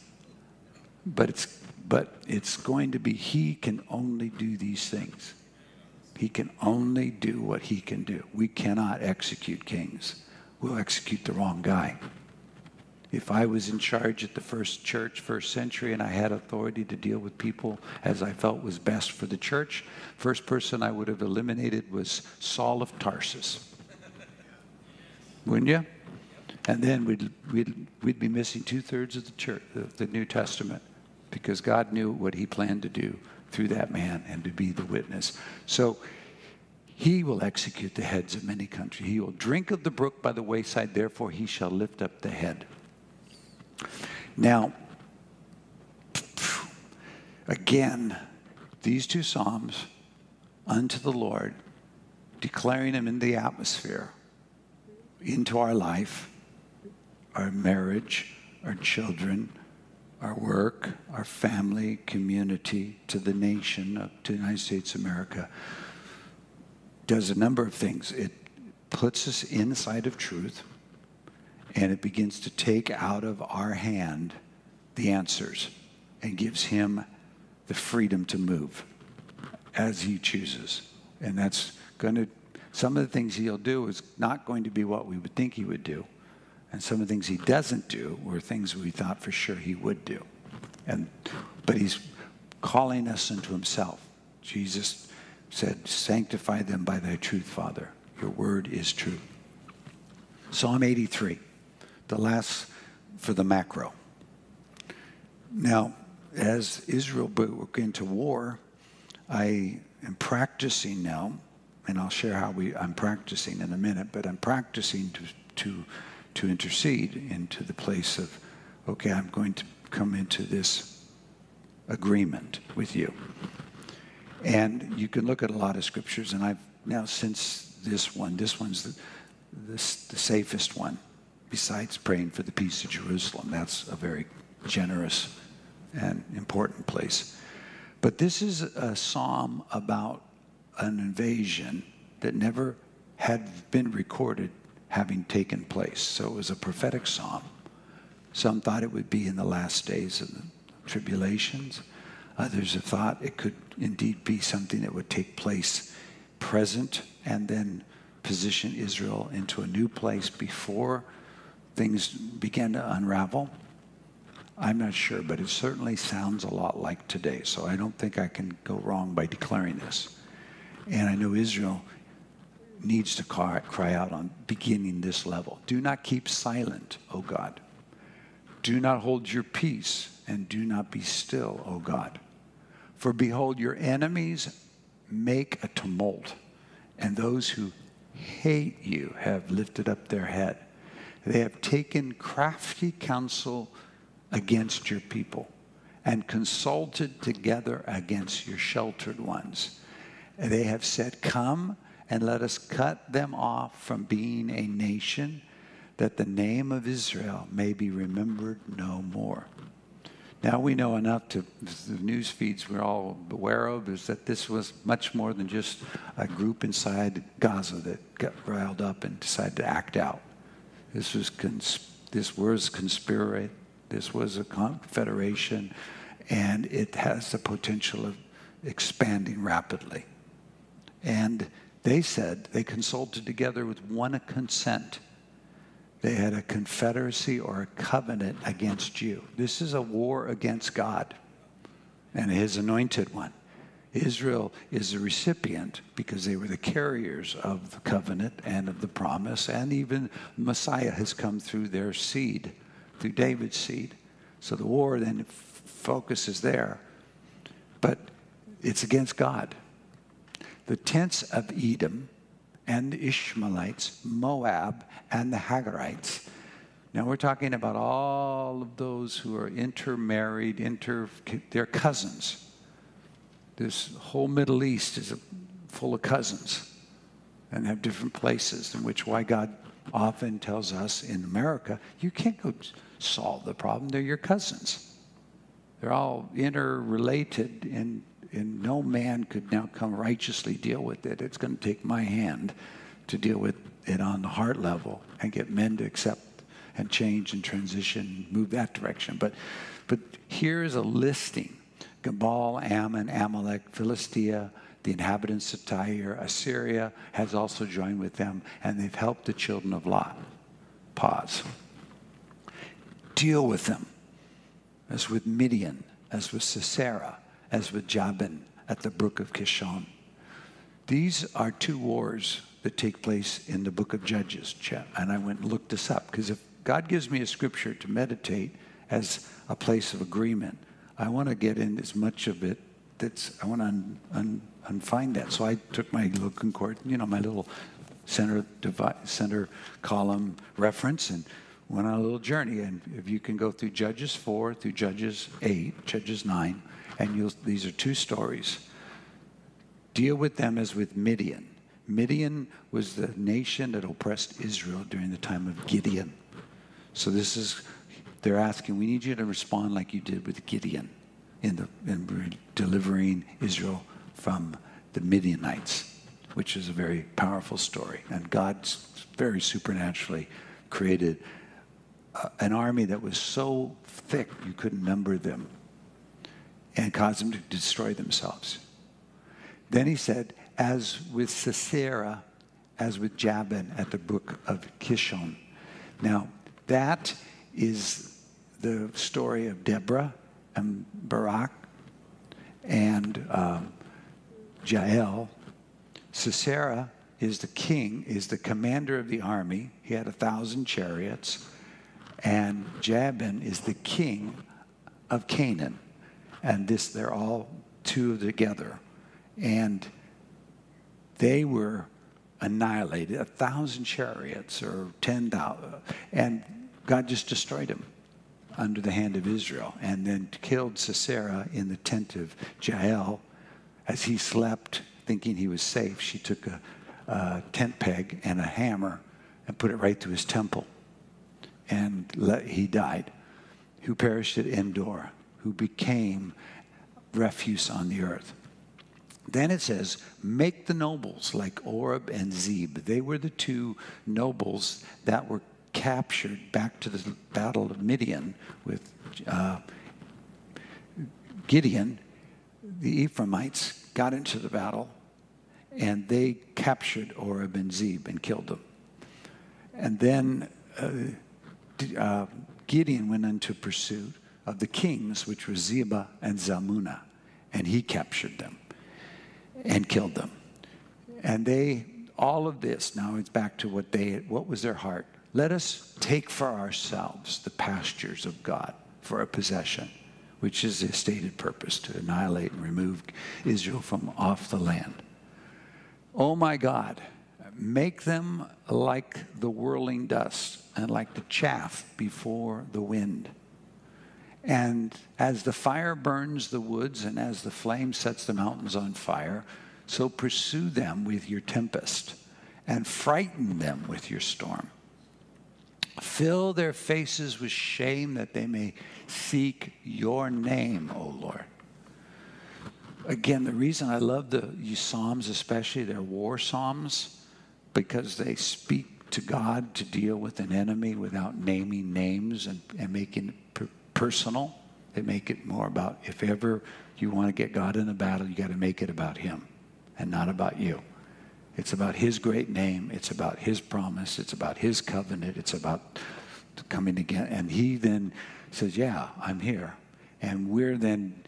But it's, but it's going to be, he can only do these things. He can only do what he can do. We cannot execute kings. We'll execute the wrong guy. If I was in charge at the first church, first century, and I had authority to deal with people as I felt was best for the church, first person I would have eliminated was Saul of Tarsus. Wouldn't you? And then we'd, we'd, we'd be missing two thirds of the church, of the New Testament, because God knew what He planned to do through that man and to be the witness. So He will execute the heads of many countries. He will drink of the brook by the wayside, therefore He shall lift up the head. Now, again, these two Psalms unto the Lord, declaring Him in the atmosphere, into our life, our marriage, our children, our work, our family, community, to the nation, to the United States of America, does a number of things. It puts us inside of truth, and it begins to take out of our hand the answers and gives him the freedom to move as he chooses. And that's going to, some of the things he'll do is not going to be what we would think he would do. And some of the things he doesn't do were things we thought for sure he would do. And, but he's calling us into himself. Jesus said, Sanctify them by thy truth, Father. Your word is true. Psalm 83, the last for the macro. Now, as Israel broke into war, I am practicing now, and I'll share how we, I'm practicing in a minute, but I'm practicing to, to, to intercede into the place of, okay, I'm going to come into this agreement with you. And you can look at a lot of scriptures, and I've now, since this one, this one's the, the safest one, besides praying for the peace of Jerusalem. That's a very generous and important place. But this is a psalm about an invasion that never had been recorded having taken place. So it was a prophetic psalm. Some thought it would be in the last days of the tribulations. Others have thought it could indeed be something that would take place present and then position Israel into a new place before things began to unravel. I'm not sure, but it certainly sounds a lot like today. So I don't think I can go wrong by declaring this. And I know Israel needs to cry, out on beginning this level. Do not keep silent, O God. Do not hold your peace, and do not be still, O God. For behold, your enemies make a tumult, and those who hate you have lifted up their head. They have taken crafty counsel against your people and consulted together against your sheltered ones. They have said, Come and let us cut them off from being a nation, that the name of Israel may be remembered no more. Now we know enough to the news feeds we're all aware of is that this was much more than just a group inside Gaza that got riled up and decided to act out. This was cons- this was conspiracy. This was a confederation, and it has the potential of expanding rapidly. And they said they consulted together with one consent. They had a confederacy or a covenant against you. This is a war against God and his anointed one. Israel is the recipient because they were the carriers of the covenant and of the promise, and even Messiah has come through their seed, through David's seed. So the war then f- focuses there. But it's against God. The tents of Edom and the Ishmaelites, Moab, and the Hagarites. Now we're talking about all of those who are intermarried, inter, they're cousins. This whole Middle East is full of cousins and have different places in which why God often tells us in America, you can't go solve the problem. They're your cousins. They're all interrelated, and, and no man could now come righteously deal with it. It's going to take my hand to deal with it on the heart level and get men to accept and change and transition, move that direction. But, but here's a listing Gabal, Ammon, Amalek, Philistia, the inhabitants of Tyre, Assyria has also joined with them, and they've helped the children of Lot. Pause. Deal with them, as with Midian, as with Sisera, as with Jabin at the brook of Kishon. These are two wars that take place in the book of Judges. And I went and looked this up because if God gives me a scripture to meditate as a place of agreement, I want to get in as much of it that's, I want to un, un, unfind that. So I took my little concord, you know, my little center, divi- center column reference and went on a little journey. And if you can go through Judges 4, through Judges 8, Judges 9, and these are two stories. Deal with them as with Midian. Midian was the nation that oppressed Israel during the time of Gideon. So this is they're asking, we need you to respond like you did with Gideon in, the, in delivering Israel from the Midianites, which is a very powerful story. And God very supernaturally created uh, an army that was so thick you couldn't number them and caused them to destroy themselves. Then he said, as with Sisera, as with Jabin at the brook of Kishon. Now, that is the story of Deborah and Barak and um, Jael. Sisera is the king, is the commander of the army. He had a thousand chariots. And Jabin is the king of Canaan. And this, they're all two together. And they were annihilated, a thousand chariots or 10,000. And God just destroyed them under the hand of Israel and then killed Sisera in the tent of Jael. As he slept, thinking he was safe, she took a, a tent peg and a hammer and put it right through his temple. And let, he died. Who perished at Endor, who became refuse on the earth. Then it says, make the nobles like Oreb and Zeb. They were the two nobles that were captured back to the battle of Midian with uh, Gideon. The Ephraimites got into the battle and they captured Oreb and Zeb and killed them. And then uh, uh, Gideon went into pursuit of the kings, which were Zebah and Zalmunna, and he captured them and killed them. And they, all of this, now it's back to what they, what was their heart? Let us take for ourselves the pastures of God for a possession, which is the stated purpose to annihilate and remove Israel from off the land. Oh my God, make them like the whirling dust and like the chaff before the wind. And as the fire burns the woods and as the flame sets the mountains on fire, so pursue them with your tempest and frighten them with your storm. Fill their faces with shame that they may seek your name, O Lord. Again, the reason I love the Psalms, especially their war Psalms, because they speak to God to deal with an enemy without naming names and, and making personal. They make it more about if ever you want to get God in a battle, you got to make it about Him and not about you. It's about His great name. It's about His promise. It's about His covenant. It's about coming again. And He then says, Yeah, I'm here. And we're then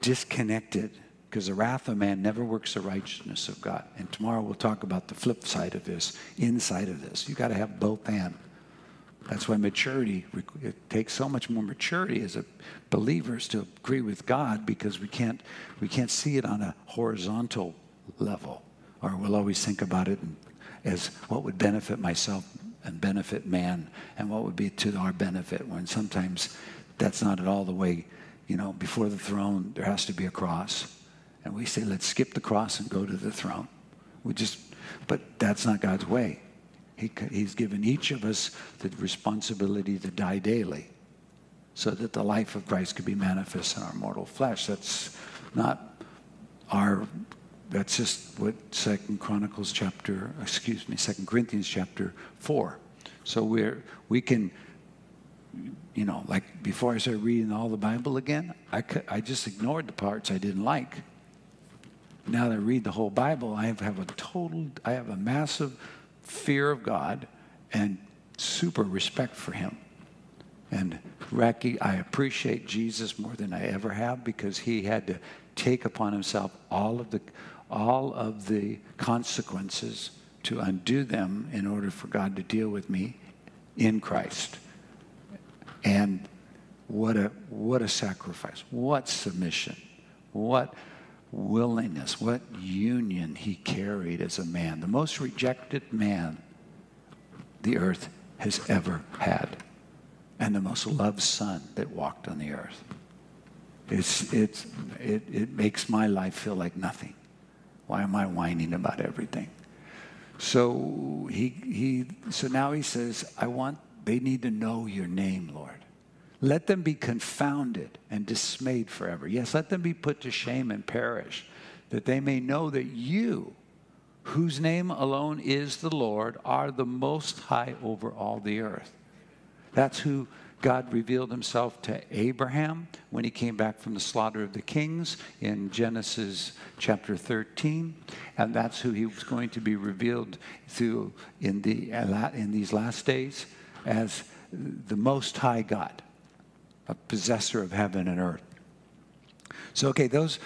disconnected because the wrath of man never works the righteousness of God. And tomorrow we'll talk about the flip side of this, inside of this. You got to have both and. That's why maturity, it takes so much more maturity as a believers to agree with God because we can't, we can't see it on a horizontal level. Or we'll always think about it as what would benefit myself and benefit man and what would be to our benefit when sometimes that's not at all the way, you know, before the throne, there has to be a cross. And we say, let's skip the cross and go to the throne. We just, but that's not God's way. He, he's given each of us the responsibility to die daily so that the life of Christ could be manifest in our mortal flesh. That's not our that's just what second chronicles chapter excuse me second corinthians chapter 4 so we're we can you know like before i started reading all the bible again i, could, I just ignored the parts i didn't like now that i read the whole bible i have, have a total i have a massive fear of God and super respect for him. And Racky, I appreciate Jesus more than I ever have because he had to take upon himself all of the all of the consequences to undo them in order for God to deal with me in Christ. And what a what a sacrifice. What submission. What willingness, what union he carried as a man, the most rejected man the earth has ever had, and the most loved son that walked on the earth. It's, it's, it, it makes my life feel like nothing. Why am I whining about everything? So he, he so now he says, I want they need to know your name, Lord. Let them be confounded and dismayed forever. Yes, let them be put to shame and perish, that they may know that you, whose name alone is the Lord, are the most high over all the earth. That's who God revealed himself to Abraham when he came back from the slaughter of the kings in Genesis chapter 13. And that's who he was going to be revealed to in, the, in these last days as the Most High God a possessor of heaven and earth. So, okay, those,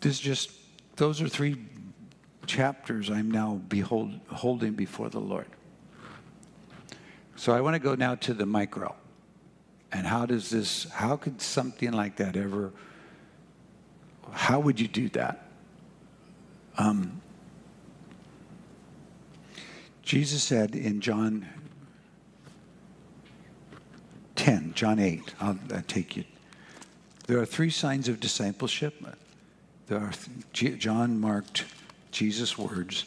this just, those are three chapters I'm now behold, holding before the Lord. So I want to go now to the micro. And how does this, how could something like that ever, how would you do that? Um, Jesus said in John 10, John 8. I'll, I'll take you. There are three signs of discipleship. There are John marked Jesus' words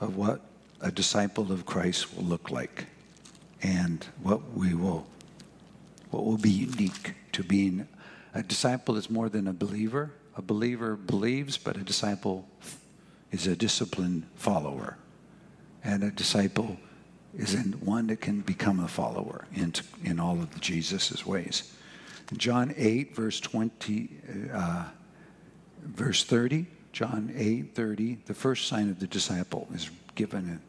of what a disciple of Christ will look like and what we will what will be unique to being a disciple is more than a believer. A believer believes, but a disciple is a disciplined follower. And a disciple is in one that can become a follower in, in all of Jesus' ways. John 8, verse 20, uh, verse 30, John 8, 30, the first sign of the disciple is given.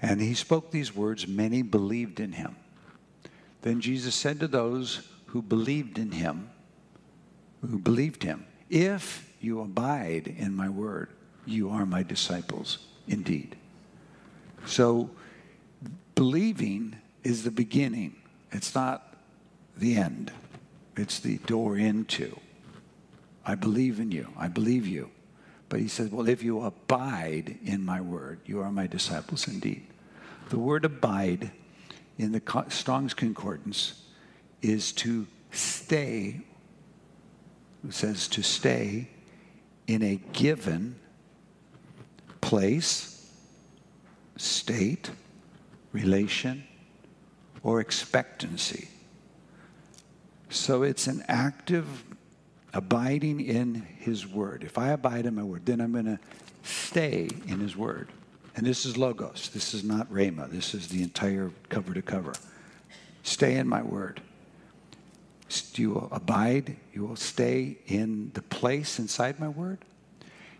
And he spoke these words, many believed in him. Then Jesus said to those who believed in him, who believed him, if you abide in my word, you are my disciples indeed. So Believing is the beginning, it's not the end, it's the door into. I believe in you, I believe you. But he says, Well, if you abide in my word, you are my disciples indeed. The word abide in the Strong's Concordance is to stay, it says to stay in a given place, state, relation, or expectancy. So it's an active abiding in his word. If I abide in my word, then I'm going to stay in his word. And this is logos. This is not rhema. This is the entire cover to cover. Stay in my word. You will abide. You will stay in the place inside my word.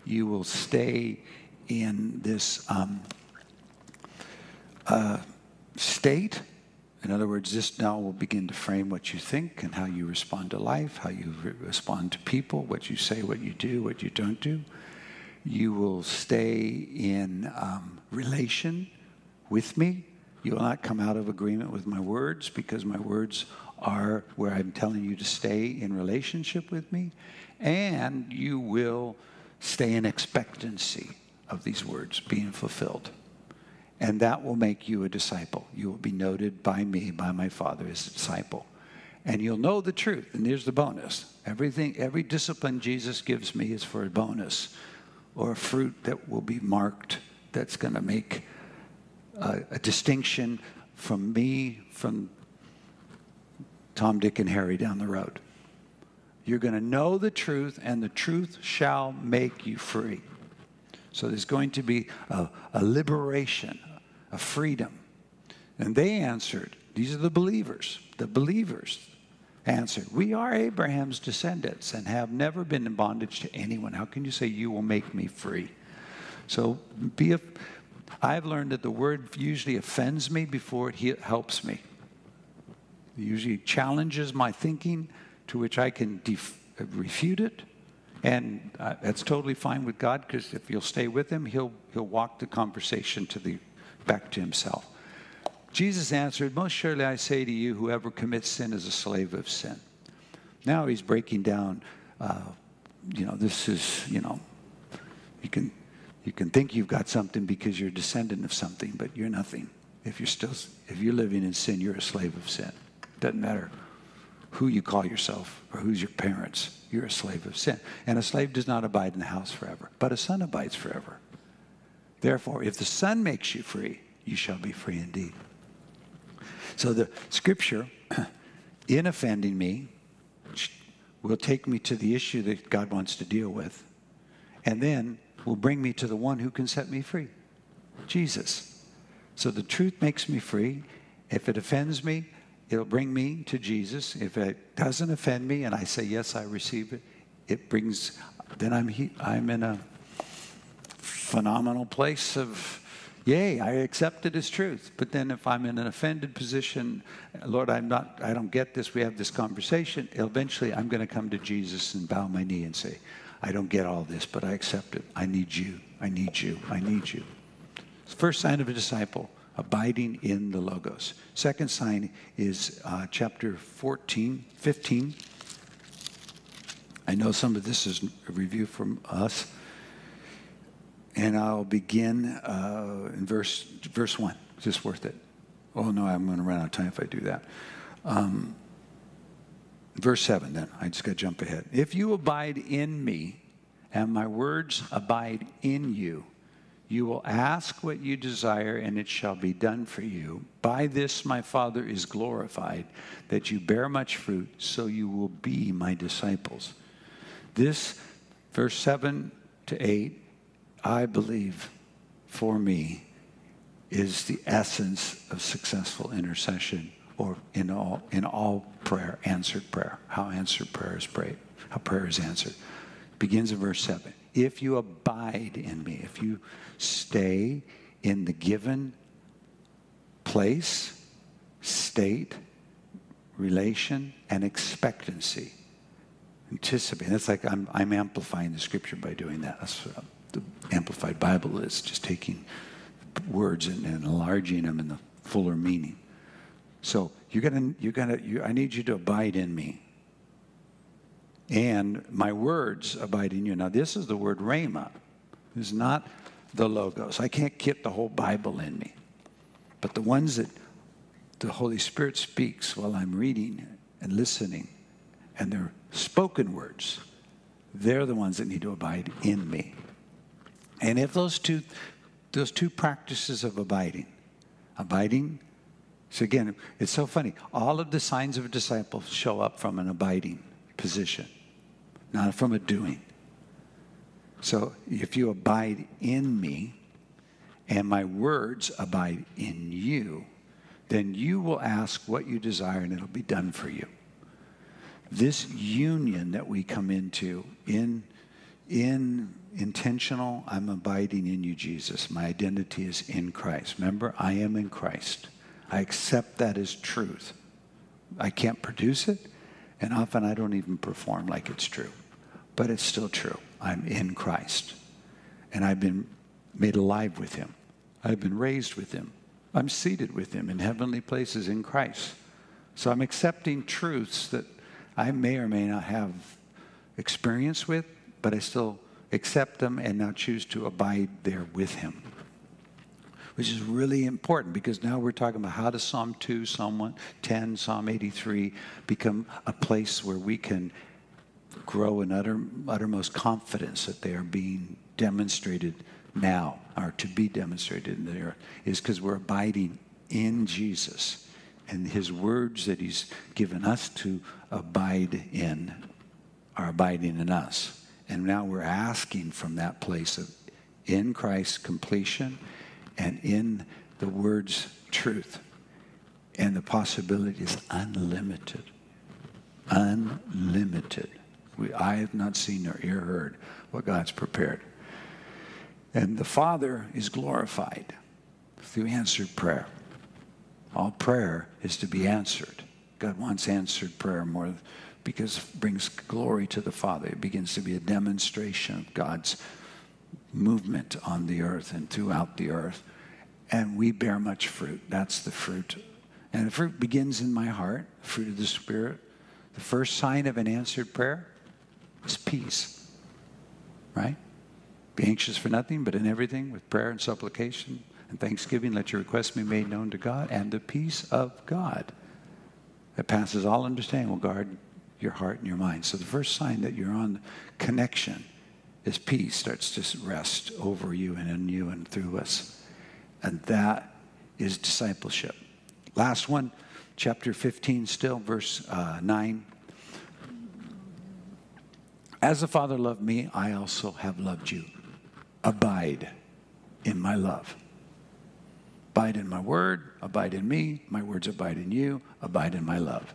You will stay in this um, uh, state. In other words, this now will begin to frame what you think and how you respond to life, how you re- respond to people, what you say, what you do, what you don't do. You will stay in um, relation with me. You will not come out of agreement with my words because my words are where I'm telling you to stay in relationship with me. And you will stay in expectancy of these words being fulfilled. And that will make you a disciple. You will be noted by me, by my Father, as a disciple. And you'll know the truth. And here's the bonus everything, every discipline Jesus gives me is for a bonus or a fruit that will be marked that's going to make a, a distinction from me, from Tom, Dick, and Harry down the road. You're going to know the truth, and the truth shall make you free. So there's going to be a, a liberation, a freedom. And they answered, these are the believers, the believers answered, We are Abraham's descendants and have never been in bondage to anyone. How can you say you will make me free? So be a, I've learned that the word usually offends me before it helps me. It usually challenges my thinking to which I can def- refute it. And uh, that's totally fine with God because if you'll stay with him, he'll, he'll walk the conversation to the, back to himself. Jesus answered, Most surely I say to you, whoever commits sin is a slave of sin. Now he's breaking down, uh, you know, this is, you know, you can, you can think you've got something because you're a descendant of something, but you're nothing. If you're still, if you're living in sin, you're a slave of sin. Doesn't matter who you call yourself or who's your parents. You're a slave of sin. And a slave does not abide in the house forever, but a son abides forever. Therefore, if the son makes you free, you shall be free indeed. So the scripture, in offending me, will take me to the issue that God wants to deal with, and then will bring me to the one who can set me free Jesus. So the truth makes me free. If it offends me, it'll bring me to Jesus. If it doesn't offend me and I say, yes, I receive it, it brings, then I'm, he, I'm in a phenomenal place of, yay, I accept it as truth. But then if I'm in an offended position, Lord, I'm not, I don't get this, we have this conversation, eventually I'm going to come to Jesus and bow my knee and say, I don't get all this, but I accept it. I need you. I need you. I need you. First sign of a disciple, abiding in the Logos. Second sign is uh, chapter 14, 15. I know some of this is a review from us. And I'll begin uh, in verse, verse 1. It's just worth it. Oh, no, I'm going to run out of time if I do that. Um, verse 7, then. I just got to jump ahead. If you abide in me, and my words abide in you, you will ask what you desire, and it shall be done for you. By this my Father is glorified, that you bear much fruit, so you will be my disciples. This, verse 7 to 8, I believe for me is the essence of successful intercession or in all in all prayer, answered prayer. How answered prayer is prayed, how prayer is answered. Begins in verse 7. If you abide in me, if you stay in the given place, state, relation, and expectancy. Anticipate. That's like I'm, I'm amplifying the scripture by doing that. That's what the Amplified Bible is, just taking words and, and enlarging them in the fuller meaning. So you're gonna, you're gonna, you, I need you to abide in me. And my words abide in you. Now, this is the word rhema. Is not the logos. I can't get the whole Bible in me. But the ones that the Holy Spirit speaks while I'm reading and listening, and they're spoken words, they're the ones that need to abide in me. And if those two, those two practices of abiding, abiding So again, it's so funny. All of the signs of a disciple show up from an abiding position, not from a doing. So if you abide in me and my words abide in you, then you will ask what you desire and it'll be done for you. This union that we come into in in intentional, I'm abiding in you, Jesus. My identity is in Christ. Remember, I am in Christ. I accept that as truth. I can't produce it, and often I don't even perform like it's true. But it's still true. I'm in Christ. And I've been made alive with him. I've been raised with him. I'm seated with him in heavenly places in Christ. So I'm accepting truths that I may or may not have experience with, but I still accept them and now choose to abide there with him. Which is really important because now we're talking about how does Psalm 2, Psalm 10, Psalm 83 become a place where we can grow in utter, uttermost confidence that they are being demonstrated now, or to be demonstrated in the earth, is because we're abiding in Jesus and his words that he's given us to abide in are abiding in us. And now we're asking from that place of in Christ's completion and in the word's truth. And the possibility is unlimited. Unlimited. We, I have not seen nor ear heard what God's prepared. And the Father is glorified through answered prayer. All prayer is to be answered. God wants answered prayer more because it brings glory to the Father. It begins to be a demonstration of God's movement on the earth and throughout the earth. And we bear much fruit. That's the fruit. And the fruit begins in my heart, fruit of the Spirit. The first sign of an answered prayer is peace. Right? Be anxious for nothing, but in everything, with prayer and supplication and thanksgiving, let your requests be made known to God, and the peace of God that passes all understanding will guard your heart and your mind. So the first sign that you're on connection is peace starts to rest over you and in you and through us. And that is discipleship. Last one, chapter 15, still, verse uh, 9. As the Father loved me, I also have loved you. Abide in my love. Abide in my word, abide in me, my words abide in you, abide in my love.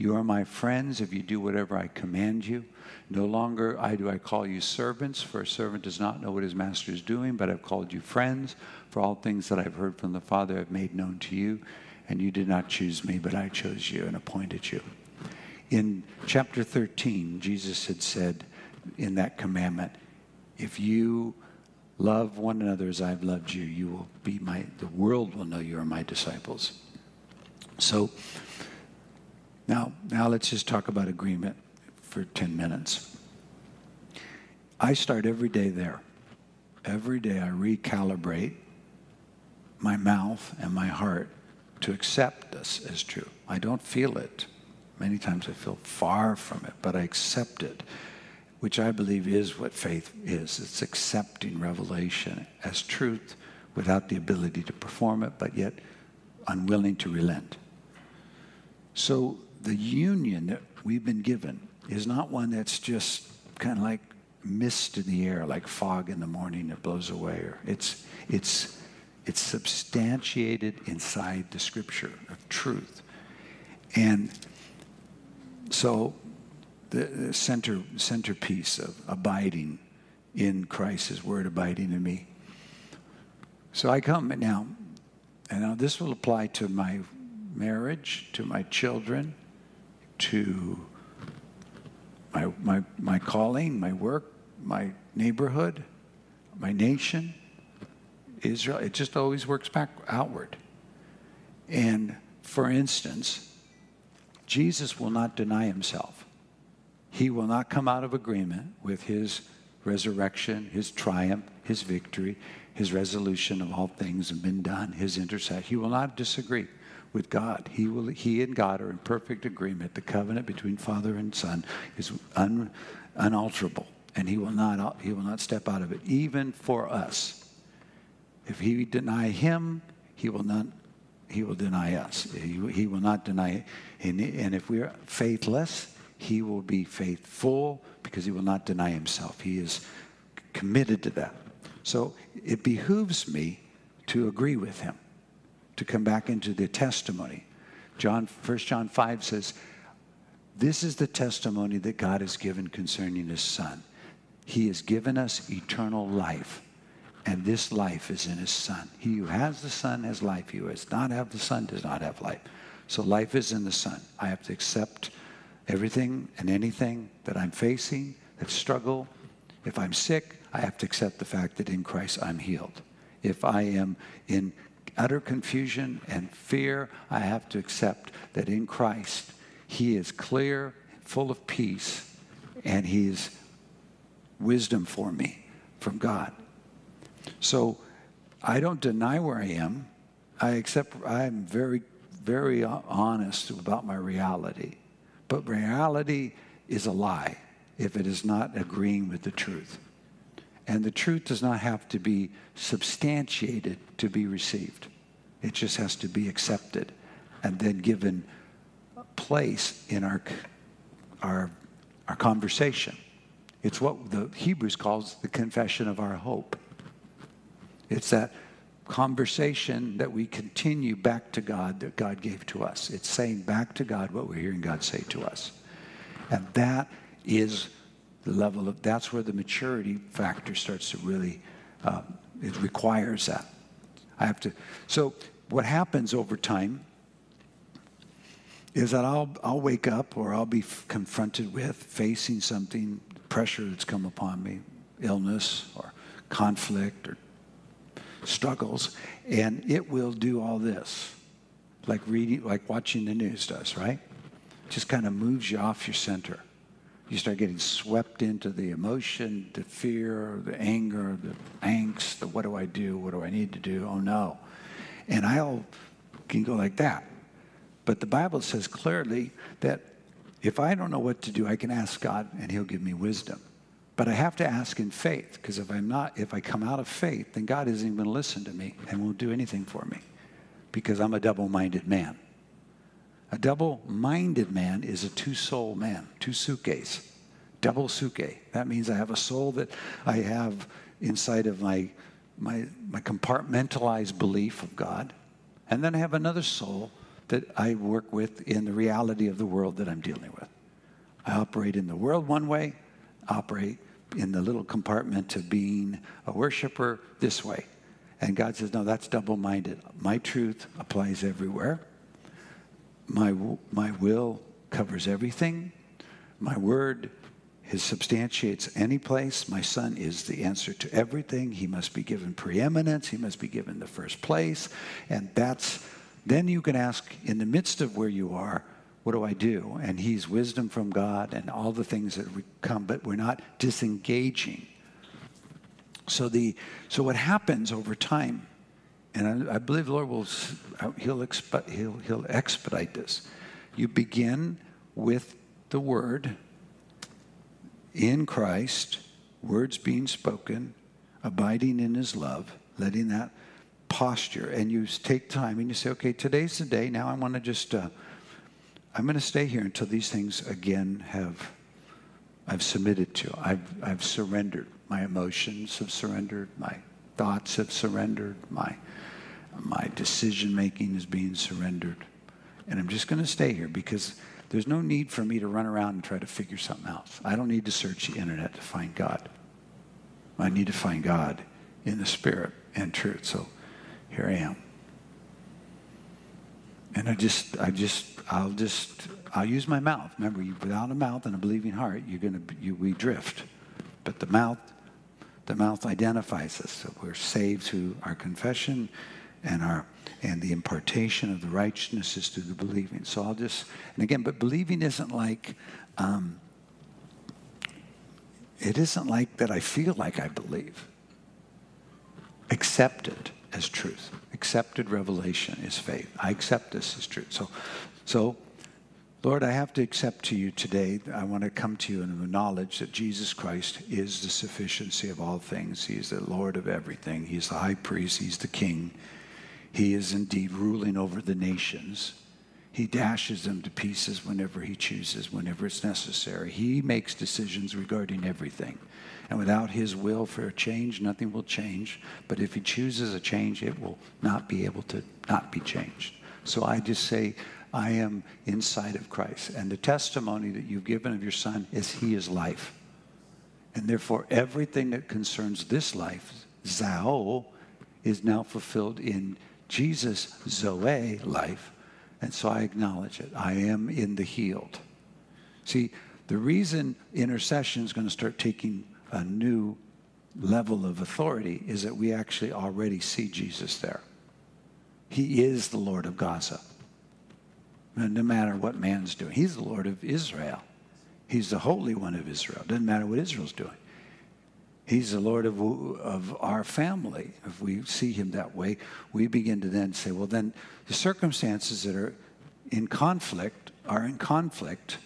You are my friends if you do whatever I command you. No longer I do I call you servants, for a servant does not know what his master is doing, but I've called you friends, for all things that I've heard from the Father I've made known to you. And you did not choose me, but I chose you and appointed you. In chapter 13, Jesus had said in that commandment, if you love one another as I've loved you, you will be my, the world will know you are my disciples. So now, now let's just talk about agreement for 10 minutes. I start every day there. Every day I recalibrate my mouth and my heart to accept this as true. I don't feel it. Many times I feel far from it, but I accept it, which I believe is what faith is. It's accepting revelation as truth without the ability to perform it, but yet unwilling to relent. So the union that we've been given is not one that's just kind of like mist in the air, like fog in the morning that blows away. Or it's, it's, it's substantiated inside the scripture of truth. And so the, the center, centerpiece of abiding in Christ, His Word abiding in me. So I come now, and now this will apply to my marriage, to my children, to my, my, my calling, my work, my neighborhood, my nation, Israel. It just always works back outward. And for instance, Jesus will not deny himself. he will not come out of agreement with his resurrection, his triumph, his victory, his resolution of all things have been done, his intercession. He will not disagree with God. He, will, he and God are in perfect agreement. The covenant between Father and Son is un, unalterable, and he will, not, he will not step out of it, even for us. If he deny him, he will not he will deny us. He, he will not deny and, and if we are faithless, he will be faithful because he will not deny himself. He is committed to that. So it behooves me to agree with him, to come back into the testimony. John, 1 John 5 says, This is the testimony that God has given concerning his Son. He has given us eternal life, and this life is in his Son. He who has the Son has life. He who does not have the Son does not have life. So life is in the Son. I have to accept everything and anything that I'm facing, that struggle. If I'm sick, I have to accept the fact that in Christ I'm healed. If I am in utter confusion and fear, I have to accept that in Christ He is clear, full of peace, and He is wisdom for me from God. So I don't deny where I am. I accept, I'm very, very honest about my reality. But reality is a lie if it is not agreeing with the truth. And the truth does not have to be substantiated to be received. It just has to be accepted and then given place in our, our, our conversation. It's what the Hebrews calls the confession of our hope. It's that conversation that we continue back to God that God gave to us. It's saying back to God what we're hearing God say to us. And that is the level of, that's where the maturity factor starts to really, um, it requires that. I have to, so what happens over time is that I'll, I'll wake up or I'll be confronted with facing something, pressure that's come upon me, illness or conflict or struggles, and it will do all this, like reading, like watching the news does, right? Just kind of moves you off your center. You start getting swept into the emotion, the fear, the anger, the angst, the what do I do? What do I need to do? Oh no. And I'll can go like that. But the Bible says clearly that if I don't know what to do, I can ask God and He'll give me wisdom. But I have to ask in faith, because if I'm not, if I come out of faith, then God isn't even going to listen to me and won't do anything for me. Because I'm a double-minded man. A double-minded man is a two-soul man, two sukkes, double sukke. That means I have a soul that I have inside of my, my, my compartmentalized belief of God. And then I have another soul that I work with in the reality of the world that I'm dealing with. I operate in the world one way, operate in the little compartment of being a worshiper this way. And God says, no, that's double minded. My truth applies everywhere. My, my will covers everything. My word his substantiates any place. My son is the answer to everything. He must be given preeminence. He must be given the first place. And that's, then you can ask, in the midst of where you are, what do I do? And he's wisdom from God and all the things that come, but we're not disengaging. So the so what happens over time, and I, I believe Lord will uh, he'll, exp, he'll he'll expedite this. You begin with the word in Christ, words being spoken, abiding in his love, letting that posture, and you take time and you say, okay, today's the day. Now I want to just. Uh, I'm going to stay here until these things again have I've submitted to. I've, I've surrendered. My emotions have surrendered. My thoughts have surrendered. My, my decision making is being surrendered. And I'm just going to stay here because there's no need for me to run around and try to figure something else. I don't need to search the internet to find God. I need to find God in the spirit and truth. So here I am. And I just, I just, I'll just, I'll use my mouth. Remember, without a mouth and a believing heart, you're to, you, we drift. But the mouth, the mouth identifies us. So we're saved through our confession and our, and the impartation of the righteousness is through the believing. So I'll just, and again, but believing isn't like, um, it isn't like that I feel like I believe. Accept it as truth. Accepted revelation is faith. I accept this as truth. So, so Lord, I have to accept to you today. I want to come to you and acknowledge that Jesus Christ is the sufficiency of all things. He is the Lord of everything. He is the high priest. He's the king. He is indeed ruling over the nations. He dashes them to pieces whenever he chooses, whenever it's necessary. He makes decisions regarding everything. And without his will for a change, nothing will change. But if he chooses a change, it will not be able to not be changed. So I just say, I am inside of Christ. And the testimony that you've given of your son is he is life. And therefore, everything that concerns this life, Zao, is now fulfilled in Jesus' Zoe life. And so I acknowledge it. I am in the healed. See, the reason intercession is going to start taking a new level of authority is that we actually already see Jesus there. He is the Lord of Gaza no matter what man's doing. He's the Lord of Israel. He's the Holy One of Israel. Doesn't matter what Israel's doing. He's the Lord of, of our family. If we see him that way, we begin to then say, well, then the circumstances that are in conflict are in conflict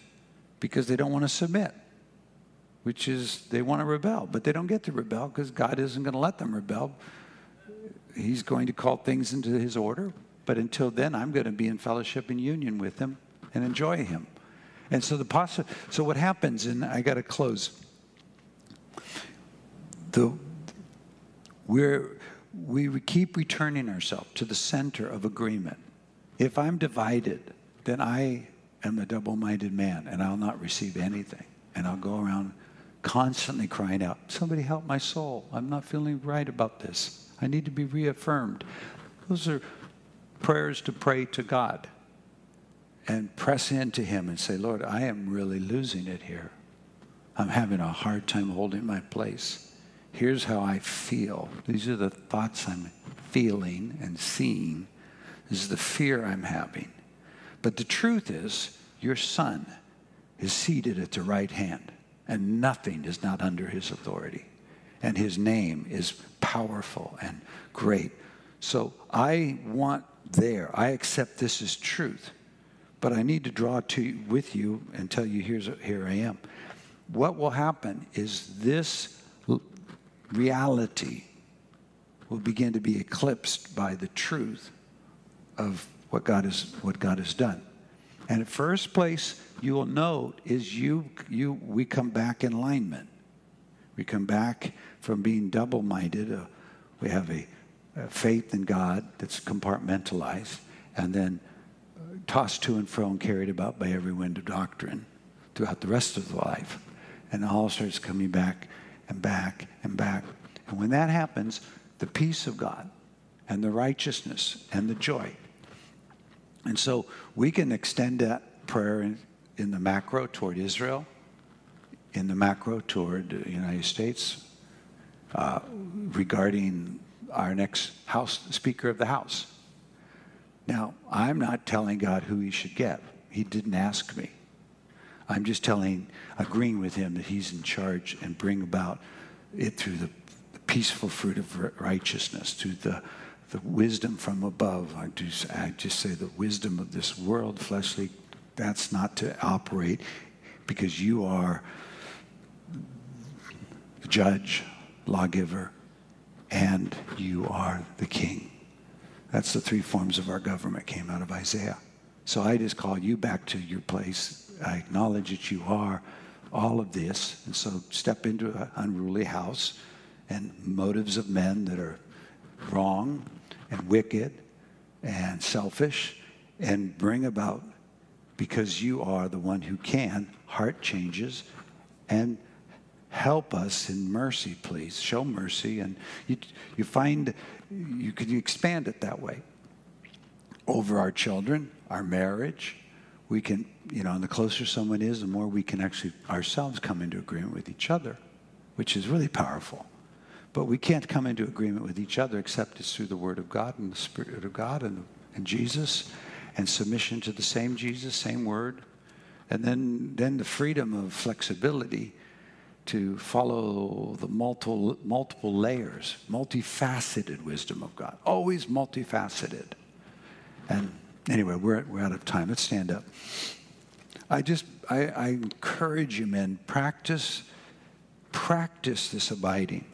because they don't want to submit, which is they want to rebel, but they don't get to rebel because God isn't going to let them rebel. He's going to call things into his order, but until then, I'm going to be in fellowship and union with him and enjoy him. And so the possi- so what happens, and I got to close. The we're we keep returning ourselves to the center of agreement. If I'm divided, then I am a double-minded man, and I'll not receive anything, and I'll go around constantly crying out, "Somebody help my soul! I'm not feeling right about this. I need to be reaffirmed." Those are prayers to pray to God and press into Him and say, Lord, I am really losing it here. I'm having a hard time holding my place. Here's how I feel. These are the thoughts I'm feeling and seeing. This is the fear I'm having. But the truth is, your son is seated at the right hand, and nothing is not under his authority. And his name is powerful and great. So I want there. I accept this as truth, but I need to draw to with you and tell you here's here I am. What will happen is this reality will begin to be eclipsed by the truth of what God has what God has done. And at first place you will note is you you we come back in alignment. We come back from being double-minded. Uh, we have a uh, faith in God that's compartmentalized and then uh, tossed to and fro and carried about by every wind of doctrine throughout the rest of the life. And all starts coming back and back and back. And when that happens, the peace of God and the righteousness and the joy. And so we can extend that prayer in, in the macro toward Israel, in the macro toward the United States, uh, regarding our next House Speaker of the House. Now, I'm not telling God who he should get. He didn't ask me. I'm just telling, agreeing with him that he's in charge and bring about it through the, the peaceful fruit of righteousness, through the, the wisdom from above. I just, I just say the wisdom of this world, fleshly, that's not to operate because you are the judge, lawgiver, and you are the king. That's the three forms of our government came out of Isaiah. So I just call you back to your place. I acknowledge that you are all of this. And so step into an unruly house and motives of men that are wrong and wicked and selfish and bring about, because you are the one who can, heart changes and help us in mercy, please. Show mercy. And you, you find you can expand it that way over our children, our marriage. We can, you know, and the closer someone is, the more we can actually ourselves come into agreement with each other, which is really powerful. But we can't come into agreement with each other except it's through the Word of God and the Spirit of God and, and Jesus and submission to the same Jesus, same Word. And then, then the freedom of flexibility to follow the multiple, multiple layers, multifaceted wisdom of God. Always multifaceted. And anyway, we're, we're out of time. Let's stand up. I just, I, I encourage you, men, practice, practice this abiding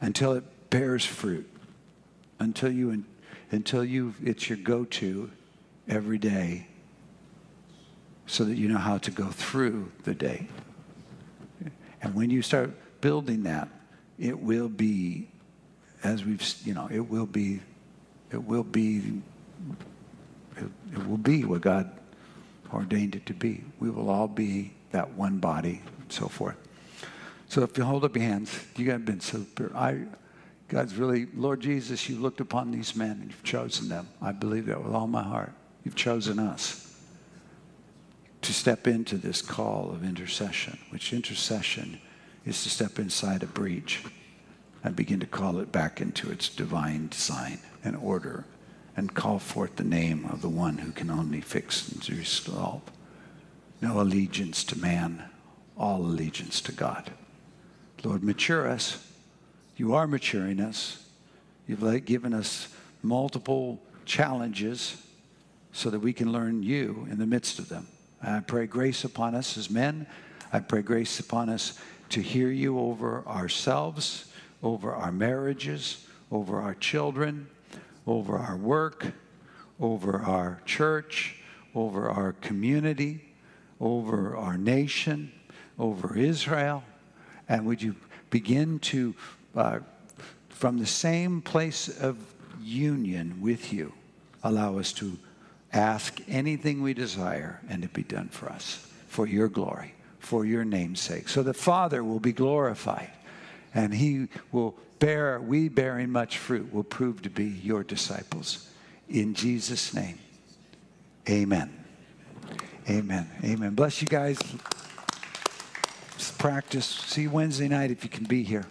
until it bears fruit, until you, until you, it's your go-to every day so that you know how to go through the day. And when you start building that, it will be, as we've, you know, it will be, it will be, it, it will be what God ordained it to be. We will all be that one body, and so forth. So if you hold up your hands, you guys have been super. I, God's really, Lord Jesus, you looked upon these men and you've chosen them. I believe that with all my heart. You've chosen us to step into this call of intercession, which intercession is to step inside a breach and begin to call it back into its divine design and order and call forth the name of the one who can only fix and resolve. No allegiance to man, all allegiance to God. Lord, mature us. You are maturing us. You've given us multiple challenges so that we can learn you in the midst of them. I pray grace upon us as men. I pray grace upon us to hear you over ourselves, over our marriages, over our children, over our work, over our church, over our community, over our nation, over Israel. And would you begin to, uh, from the same place of union with you, allow us to ask anything we desire and it be done for us, for your glory, for your name's sake. So the Father will be glorified and he will bear, we bearing much fruit, will prove to be your disciples. In Jesus' name, amen. Amen. Amen. Bless you guys. Practice. See you Wednesday night if you can be here.